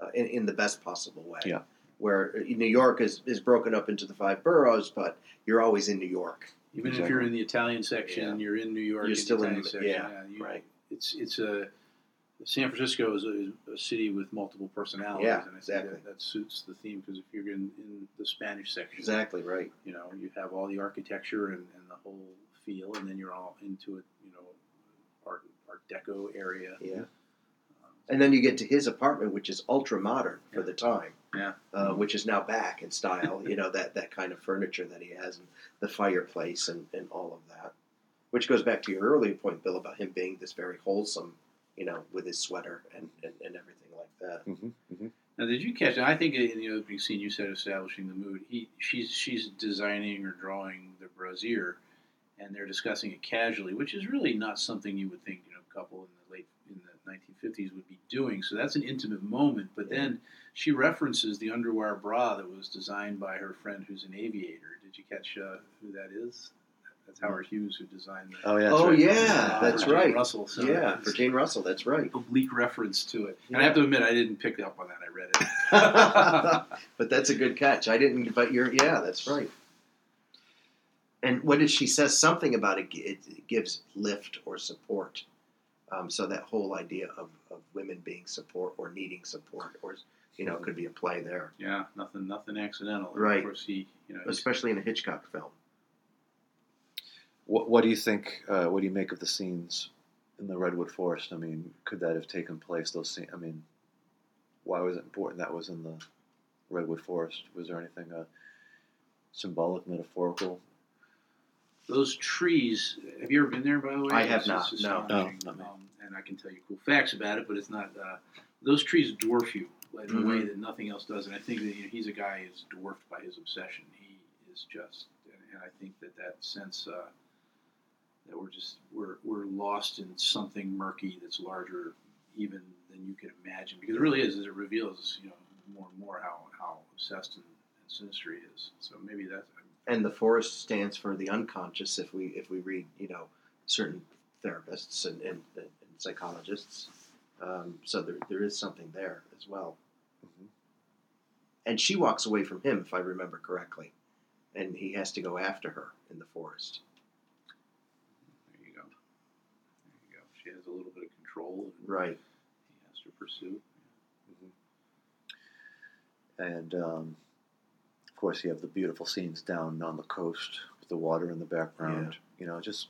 B: uh, in, in the best possible way.
A: Yeah.
B: Where uh, New York is, is broken up into the five boroughs, but you're always in New York.
C: Even if you're in the Italian section,
B: Yeah.
C: you're in New York.
B: You're
C: in
B: still
C: the
B: in
C: Italian
B: the-
C: section.
B: yeah,
C: you-
B: right.
C: It's it's a San Francisco is a, is a city with multiple personalities,
B: Yeah,
C: and I think
B: exactly.
C: that, that suits the theme because if you're in, in the Spanish section,
B: Exactly right.
C: you know, you have all the architecture and, and the whole feel, and then you're all into it, you know, art Art Deco area.
B: Yeah.
C: Um,
B: And then you get to his apartment, which is ultra modern for the time.
C: Yeah.
B: Uh, which is now back in style. you know that that kind of furniture that he has, and the fireplace, and, and all of that. Which goes back to your earlier point, Bill, about him being this very wholesome, you know, with his sweater and, and, and everything like that.
A: hmm hmm
C: Now, did you catch? I think in the opening scene you said establishing the mood. He, she's, she's designing or drawing the brassiere, and they're discussing it casually, which is really not something you would think you know a couple in the late in the 1950s would be doing. So that's an intimate moment. But then she references the underwire bra that was designed by her friend who's an aviator. Did you catch uh, who that is? That's Howard Hughes who designed that.
A: Oh yeah. That's
B: oh
A: right.
B: yeah,
C: Uh,
B: that's
C: for Jane
B: right.
C: Russell. So
B: yeah, for Jane Russell, that's right.
C: oblique reference to it. And I have to admit, I didn't pick up on that. I read it.
B: but that's a good catch. I didn't, but you're yeah, that's right. And what did she says something about it? It gives lift or support. Um, so that whole idea of, of women being support or needing support, or you know, could be a play there,
C: Yeah, nothing, nothing accidental.
B: Right.
C: Of course, he, you know,
B: especially in a Hitchcock film.
A: What, what do you think? Uh, what do you make of the scenes in the redwood forest? I mean, could that have taken place? Those scenes. I mean, why was it important that was in the redwood forest? Was there anything uh, symbolic, metaphorical?
C: those trees. Have you ever been there? By the way,
B: I have
C: It's
B: not,
C: just
B: no.
A: No, not me.
C: Um, and I can tell you cool facts about it, but it's not. Uh, those trees dwarf you in a way
B: Mhm.
C: that nothing else does. And I think that you know, he's a guy who's dwarfed by his obsession. He is just, and, and I think that that sense uh, that we're just we're we're lost in something murky that's larger even than you can imagine. Because it really is. As it reveals, you know, more and more how how obsessed and, and sinister he is. So maybe that's.
B: And the forest stands for the unconscious. If we if we read, you know, certain therapists and, and, and psychologists, um, so there there is something there as well.
A: Mhm.
B: And she walks away from him, if I remember correctly, and he has to go after her in the forest.
C: There you go. There you go. She has a little bit of control, and
B: Right.
C: he has to pursue.
A: And um, of course, you have the beautiful scenes down on the coast with the water in the background. You know, just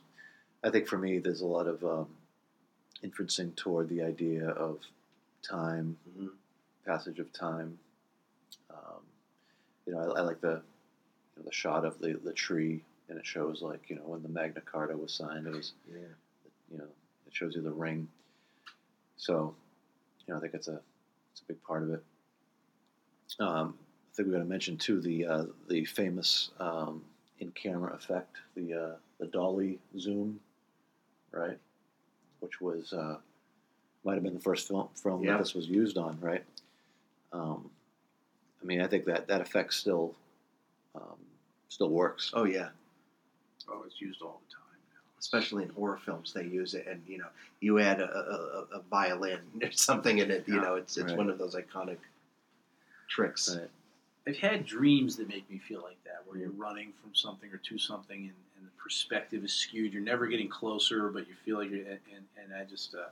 A: I think for me, there's a lot of um, inferencing toward the idea of time,
B: Mhm.
A: passage of time. Um, you know, I, I like the you know, the shot of the the tree, and it shows like you know when the Magna Carta was signed, it was
B: Yeah.
A: you know shows you the ring. So, you know, I think it's a it's a big part of it. Um, I think we got to mention too the uh, the famous um, in camera effect, the uh, the dolly zoom, right? Which was uh, might have been the first film film
B: Yeah.
A: that this was used on, right? Um, I mean, I think that that effect still um, still works.
B: Oh yeah.
C: Oh, it's used all the time.
B: Especially in horror films, they use it, and you know, you add a, a, a violin or something in it. You
C: Yeah.
B: know, it's it's
A: Right.
B: one of those iconic tricks.
A: Right.
C: I've had dreams that make me feel like that, where you're running from something or to something, and, and the perspective is skewed. You're never getting closer, but you feel like you're. And, and, and I just uh,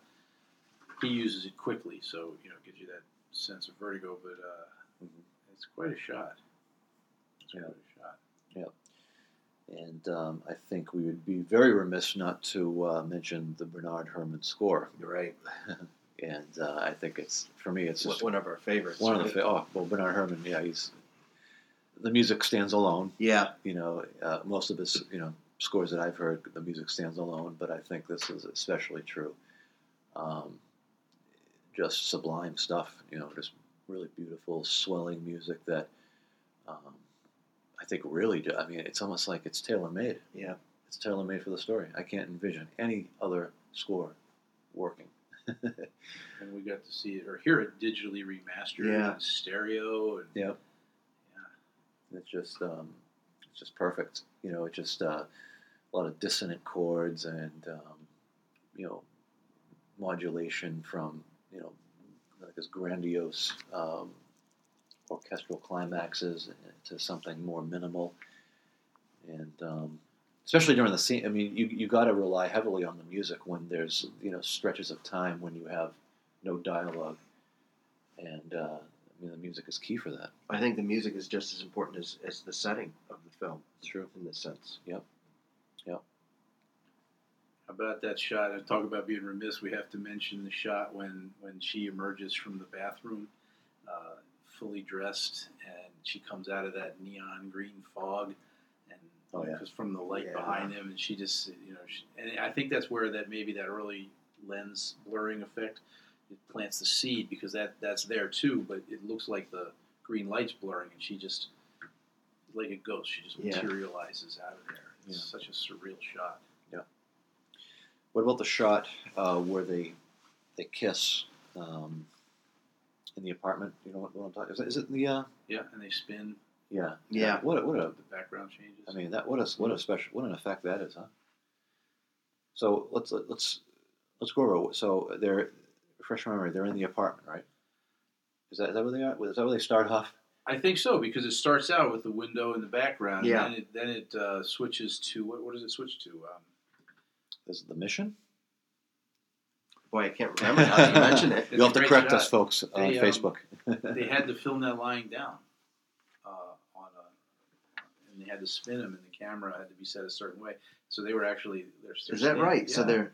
C: he uses it quickly, so you know, it gives you that sense of vertigo. But uh,
A: Mhm.
C: it's quite a shot. It's
A: Yeah.
C: quite a shot.
A: And um, I think we would be very remiss not to uh, mention the Bernard Herrmann score.
B: You're right.
A: And uh, I think it's for me, it's just
B: One of our favorites.
A: one of the fa- oh well Bernard Herrmann, yeah, he's the music stands alone.
B: Yeah.
A: You know, uh, most of his you know scores that I've heard, the music stands alone. But I think this is especially true. Um, just sublime stuff. You know, just really beautiful, swelling music that um, I think really. do- I mean, it's almost like it's tailor made.
B: Yeah.
A: It's tailor made for the story. I can't envision any other score working.
C: And we got to see it or hear it digitally remastered
B: Yeah.
C: in stereo. And,
A: Yep.
C: Yeah.
A: It's just um, it's just perfect. You know, it's just uh, a lot of dissonant chords and um, you know modulation from you know like this grandiose um, orchestral climaxes to something more minimal, and um, especially during the scene. I mean, you you got to rely heavily on the music when there's you know stretches of time when you have no dialogue, and uh, I mean the music is key for that.
B: I think the music is just as important as, as the setting of the film
A: true.
B: in this sense. Yep. Yep.
C: How about that shot? I talk about being remiss. We have to mention the shot when when she emerges from the bathroom, uh, fully dressed, and she comes out of that neon green fog, and
A: Oh, yeah.
C: because from the light
B: Yeah.
C: behind him, and she just you know, she, and I think that's where that maybe that early lens blurring effect it plants the seed because that that's there too, but it looks like the green light's blurring, and she just like a ghost, she just
B: Yeah.
C: materializes out of there. It's such a surreal shot. Yeah.
A: What about the shot uh, where they they kiss um, in the apartment? You know what, what I'm talking? Is it, is it the? Uh,
C: Yeah, and they spin.
A: yeah.
B: Yeah.
A: What a, what a
C: The background changes.
A: I mean that what a what a special what an effect that is, huh? So let's let's let's go over. So they're refresh my memory. They're in the apartment, right? Is that, is that where they are? Is that where they start off?
C: I think so because it starts out with the window in the background,
B: Yeah.
C: and then it, then it uh, switches to what? What does it switch to? Um,
A: Is it the mission?
B: Boy, I can't remember now that you mention it.
A: You'll have to correct
C: shot.
A: us, folks, on
C: They, um,
A: Facebook.
C: they had to film that lying down uh, on a, and they had to spin him, and the camera had to be set a certain way. So they were actually they're, they're
B: Is that
C: standing-
B: right? So
C: yeah.
B: they're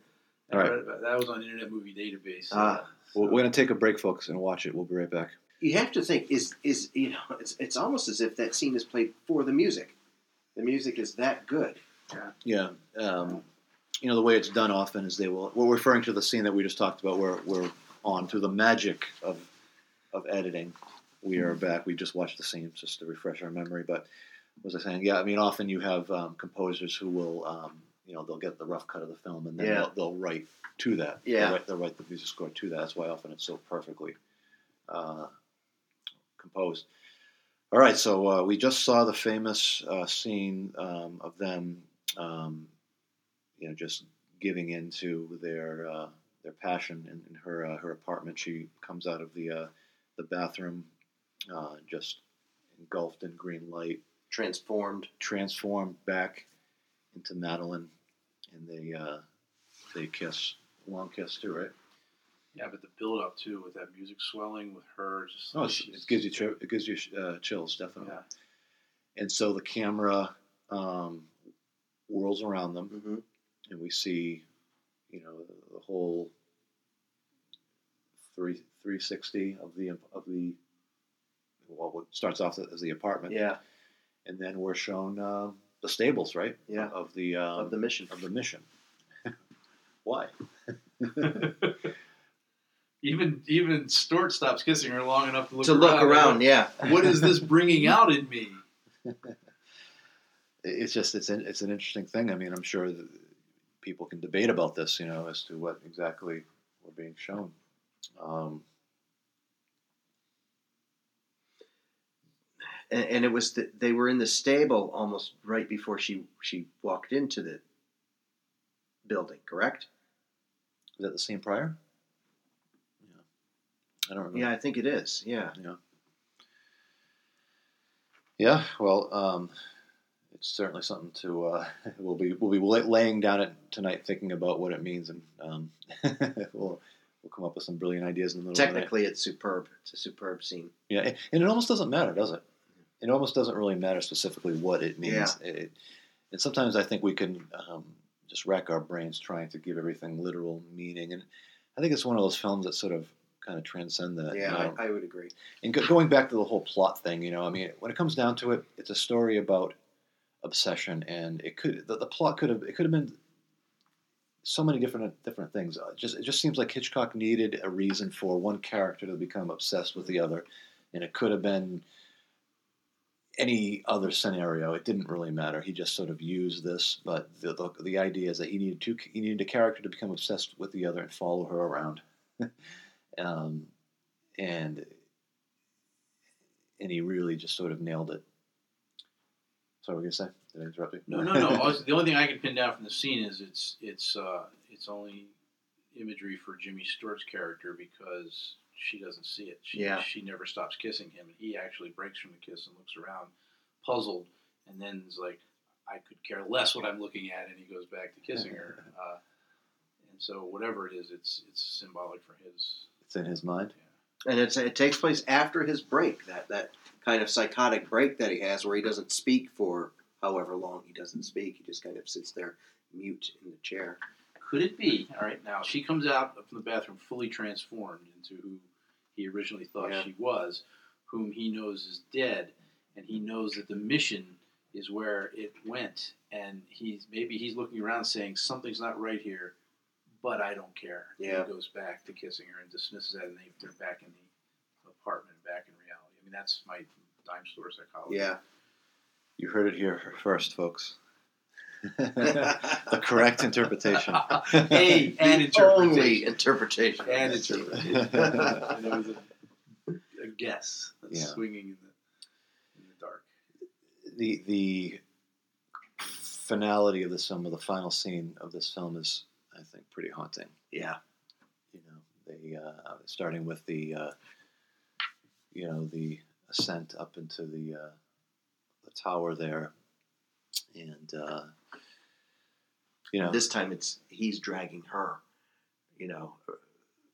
C: I
A: All right.
C: about- that was on Internet Movie Database.
B: Ah.
C: uh,
A: Well,
C: so-
A: we're going to take a break, folks, and watch it. We'll be right back.
B: you have to think is is you know it's it's almost as if that scene is played for the music. The music is that good.
A: Yeah. Um, you know, the way it's done often is they will. We're referring to the scene that we just talked about where we're on through the magic of of editing. We are back. We just watched the scene just to refresh our memory. But what was I saying? Yeah, I mean, often you have um, composers who will, um, you know, they'll get the rough cut of the film and then
B: Yeah.
A: they'll, they'll write to that.
B: Yeah.
A: They'll write, they'll write the music score to that. That's why often it's so perfectly uh, composed. All right, so uh, we just saw the famous uh, scene um, of them, um, you know, just giving into their uh, their passion in, in her uh, her apartment. She comes out of the uh, the bathroom, uh, just engulfed in green light,
B: Transformed.
A: transformed back into Madeleine, and they uh, they kiss, long kiss too, right?
C: yeah, but the build up too with that music swelling with her just
A: Oh, it's, it gives you chi- it gives you uh, chills, definitely.
C: yeah.
A: And so the camera um, whirls around them,
B: hmm
A: and we see, you know, the whole three three sixty of the of the well, what starts off as the apartment,
B: Yeah,
A: and then we're shown uh, the stables, right?
B: Yeah.
A: Of the um,
B: of the mission.
A: of the mission. Why?
C: even even Stewart stops kissing her long enough to look
B: to look around, yeah.
C: what is this bringing out in me?
A: It's just it's an it's an interesting thing. I mean, I'm sure that people can debate about this, you know, as to what exactly we're being shown. Um,
B: And, and it was that they were in the stable almost right before she she walked into the building. Correct?
A: is that the same prior? Yeah, I don't remember.
B: Yeah, I think it is. Yeah.
A: Yeah, well, um, it's certainly something to uh, we'll be we'll be laying down it tonight, thinking about what it means, and um, we'll we'll come up with some brilliant ideas in the middle.
B: Technically, it's superb. It's a superb scene.
A: yeah, and- and it almost doesn't matter, does it? It almost doesn't really matter specifically what it means. It, and sometimes I think we can um, just rack our brains trying to give everything literal meaning, and I think it's one of those films that sort of kind of transcend that. you
B: Yeah,
A: know?
B: I, I would agree.
A: and go, going back to the whole plot thing, you know, I mean, when it comes down to it, it's a story about obsession, and it could the, the plot could have it could have been so many different different things. Uh, Just it just seems like Hitchcock needed a reason for one character to become obsessed with the other, and it could have been any other scenario. It didn't really matter. He just sort of used this, but the the, the idea is that he needed two he needed a character to become obsessed with the other and follow her around. um, and and he really just sort of nailed it. So what were you gonna say? Did I interrupt you?
C: No, no, no. Was- the only thing I can pin down from the scene is it's it's uh, it's only imagery for Jimmy Stewart's character because she doesn't see it. She,
B: Yeah.
C: she never stops kissing him, and he actually breaks from the kiss and looks around, puzzled, and then is like, "I could care less what I'm looking at," and he goes back to kissing her. Uh, and so, whatever it is, it's it's symbolic for his
A: It's in his mind.
B: And it's it takes place after his break that that kind of psychotic break that he has where he doesn't speak for however long he doesn't speak he just kind of sits there mute in the chair
C: Could it be? All right, now she comes out from the bathroom fully transformed into who he originally thought
B: Yeah.
C: she was, whom he knows is dead, and he knows that the mission is where it went, and he's maybe he's looking around saying something's not right here, but I don't care.
B: Yeah.
C: And he goes back to kissing her and dismisses that, and they, they're back in the apartment, back in reality. I mean, that's my dime store psychology.
B: yeah
A: You heard it here first, folks. the correct interpretation.
C: Hey, and
B: the only
C: interpretation.
B: interpretation
C: and interpretation. and it was a, a guess that's
A: Yeah.
C: swinging in the in the dark.
A: the the finality of this film, or the final scene of this film, is I think pretty haunting.
B: yeah
A: You know, they uh, starting with the uh, you know the ascent up into the uh, the tower there, and uh, you know
B: this time it's he's dragging her you know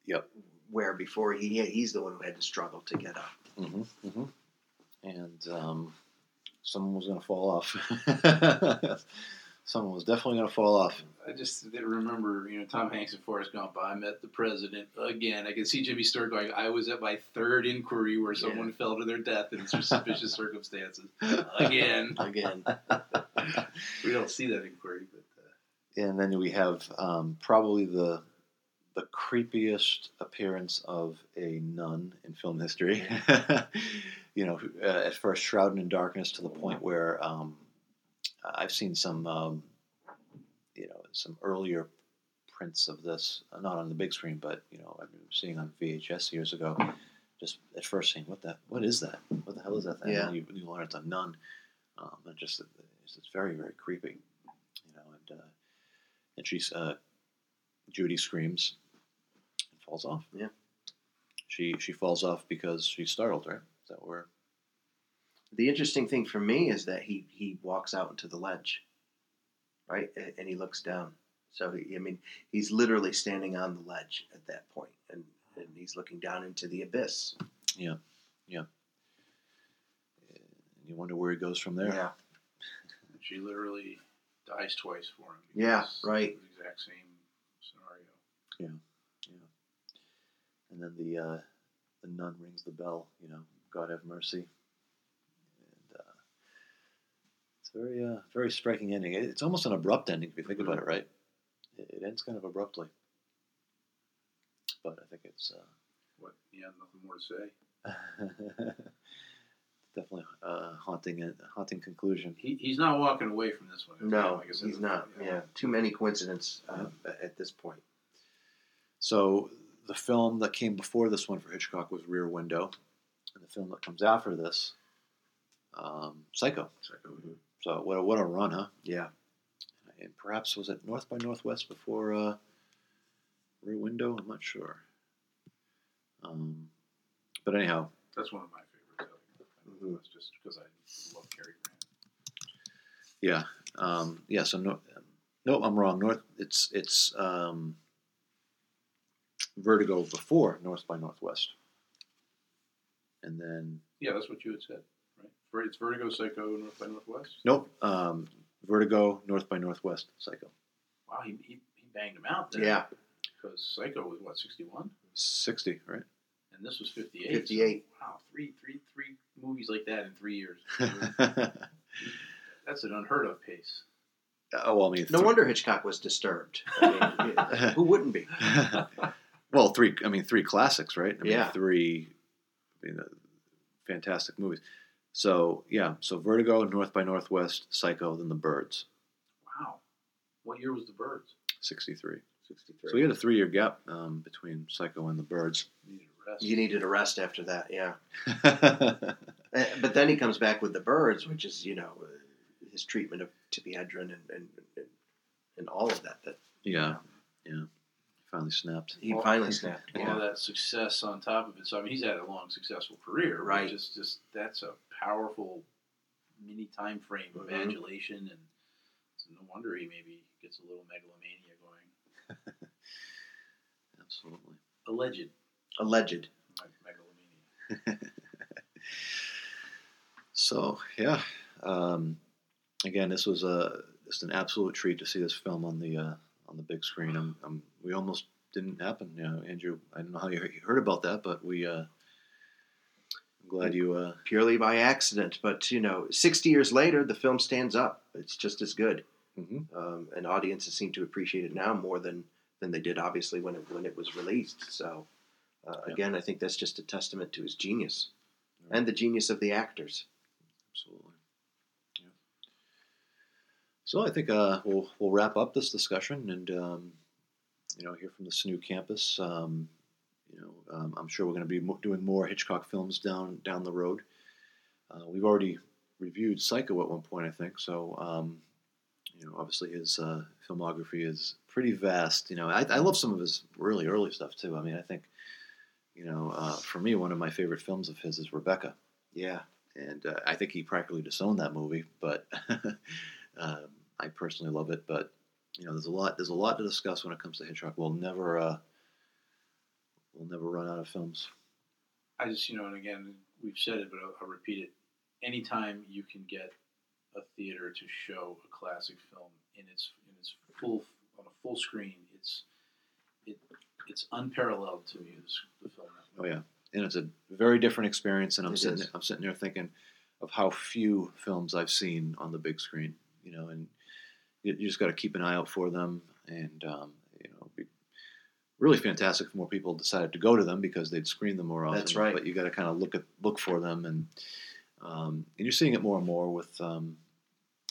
A: Yep.
B: where before he he's the one who had to struggle to get up
A: hmm hmm And um, someone was going to fall off. someone was definitely going to fall off.
C: I just remember, you know, Tom Hanks and Forrest Gump. I met the president again. I could see Jimmy Stewart going. I was at my third inquiry where someone fell to their death in suspicious circumstances. Again,
B: again
C: we don't see that inquiry, but uh,
A: And then we have um, probably the the creepiest appearance of a nun in film history. you know, uh, at first shrouded in darkness to the point where um, I've seen some, um, you know, some earlier prints of this, not on the big screen, but you know, I've been seeing on VHS years ago. Just at first saying, "What that? What is that? What the hell is that thing?"
B: Yeah.
A: And you, you learn it's a nun. Um, and just it's, it's very, very creepy. You know, and uh, and she's uh, Judy screams and falls off.
B: Yeah.
A: She she falls off because she's startled, right? Is that where?
B: The interesting thing for me is that he he walks out into the ledge, right, and he looks down. So he, I mean, he's literally standing on the ledge at that point, and and he's looking down into the abyss.
A: Yeah, yeah. You wonder where he goes from there.
B: Yeah,
C: she literally dies twice for him.
B: Yeah, right.
C: of The exact same scenario. Yeah, yeah.
A: And then the uh, the nun rings the bell. You know, God have mercy. And uh, it's very uh, very striking ending. It's almost an abrupt ending if you think about it, right? It, it ends kind of abruptly. But I think it's. Uh,
C: What? Yeah, nothing more to say.
A: Definitely uh, haunting a haunting conclusion.
C: He, he's not walking away from this one.
B: no,
C: Like I said,
B: he's not. Yeah, too many coincidences um, at this point.
A: So the film that came before this one for Hitchcock was Rear Window, and the film that comes after this, um, Psycho.
C: Psycho.
A: So what a, what a run, huh?
B: Yeah,
A: And perhaps was it North by Northwest before uh, Rear Window? I'm not sure. Um, but anyhow,
C: That's one of my favorites.
B: Mhm.
C: That's just because I love Cary Grant.
A: yeah, um, yeah. So no, no, I'm wrong. North. It's it's um, Vertigo before North by Northwest, and then
C: Yeah, that's what you had said, It's Vertigo, Psycho, North by Northwest.
A: nope, um, Vertigo, North by Northwest, Psycho.
C: Wow, he, he, he banged him out there.
B: yeah,
C: Because Psycho was what sixty one.
A: Sixty, right?
C: and this was fifty eight.
B: 58.
C: wow, three three three movies like that in three years. That's an unheard of pace.
A: Oh, well, I mean,
B: no
A: th-
B: wonder Hitchcock was disturbed. I mean, who wouldn't be?
A: well, three. I mean, three classics, right? I mean,
B: Yeah.
A: Three, I mean, uh, fantastic movies. So yeah, so Vertigo, North by Northwest, Psycho, then The Birds,
C: Wow, what year was The Birds?
A: '63.
B: Sixty-three.
A: So we had a three-year gap um, between Psycho and The Birds.
C: Needed a rest.
B: You needed a rest after that, yeah. Uh, But then he comes back with the birds, which is you know uh, his treatment of Tippi Hedren and and, and and all of that. That
A: yeah, yeah. Finally snapped.
B: he
C: Well,
B: finally snapped.
C: all
B: Yeah.
C: that success on top of it. So I mean, he's had a long, successful career.
B: Right.
C: Just, just that's a powerful mini time frame of
B: Mhm.
C: adulation, and it's no wonder he maybe gets a little megalomania going.
A: Absolutely.
C: Alleged.
B: Alleged.
C: Megalomania.
A: So yeah, um, again, this was a just an absolute treat to see this film on the uh, on the big screen. I'm, I'm, we almost didn't happen, you know, Andrew. I don't know how you heard- you heard about that, but we. Uh, I'm glad you. Uh,
B: Purely by accident, but you know, 60 years later, the film stands up. It's just as good.
A: mhm.
B: um, and audiences seem to appreciate it now more than than they did obviously when it when it was released. So uh,
A: Yeah.
B: again, I think that's just a testament to his genius and the genius of the actors.
A: Absolutely. Yeah. So I think uh, we'll we'll wrap up this discussion and um, you know hear from the SNU campus. Um, you know, um, I'm sure we're going to be doing more Hitchcock films down down the road. Uh, we've already reviewed Psycho at one point, I think. So um, you know, obviously his uh, filmography is pretty vast. You know, I, I love some of his really early stuff too. I mean, I think you know, uh, for me, one of my favorite films of his is Rebecca
B: Yeah,
A: and uh, I think he practically disowned that movie. But um, I personally love it. But you know, there's a lot there's a lot to discuss when it comes to Hitchcock. We'll never uh, we'll never run out of films.
C: I just, you know, and again, we've said it, but I'll, I'll repeat it. Anytime you can get a theater to show a classic film in its in its full on a full screen, it's it it's unparalleled to me. This the film.
A: Oh yeah, and it's a very different experience. And I'm
B: It
A: sitting
B: is.
A: I'm sitting there thinking of how few films I've seen on the big screen. You know, and you, you just got to keep an eye out for them. And um, you know, it'd be really fantastic if more people decided to go to them because they'd screen them more often.
B: That's right.
A: But you got to kind of look at look for them, and um, and you're seeing it more and more with um,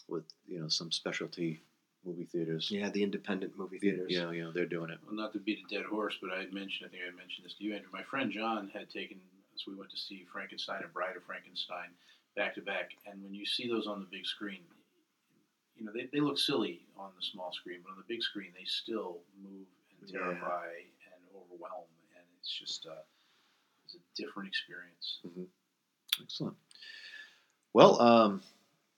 A: with you know some specialty movie theaters.
B: yeah, the independent movie theaters.
A: Yeah, you know, they're doing it.
C: Well, not to beat a dead horse, but I had mentioned, I think I had mentioned this to you, Andrew. My friend John had taken, as we went to see Frankenstein and Bride of Frankenstein back to back, and when you see those on the big screen, you know, they, they look silly on the small screen, but on the big screen, they still move and
B: Yeah.
C: terrify and overwhelm, and it's just uh, it's a different experience.
A: Excellent. Well, um,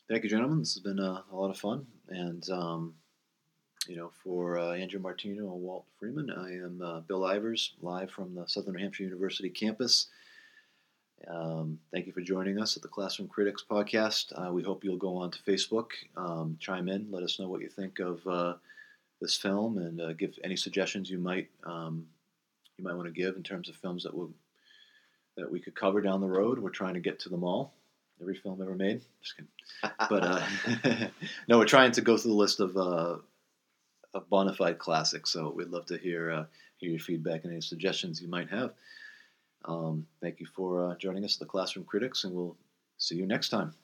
A: thank you, gentlemen. This has been uh, a lot of fun. And, um, you know, for uh, Andrew Martino and Walt Freeman, I am uh, Bill Ivers, live from the Southern New Hampshire University campus. Um, thank you for joining us at the Classroom Critics podcast. Uh, we hope you'll go on to Facebook, um, chime in, let us know what you think of uh, this film, and uh, give any suggestions you might um, you might want to give in terms of films that will that we could cover down the road. We're trying to get to them all. Every film ever made. Just kidding. But uh, no, we're trying to go through the list of uh, of bona fide classics. So we'd love to hear uh, hear your feedback and any suggestions you might have. Um, thank you for uh, joining us the Classroom Critics, and we'll see you next time.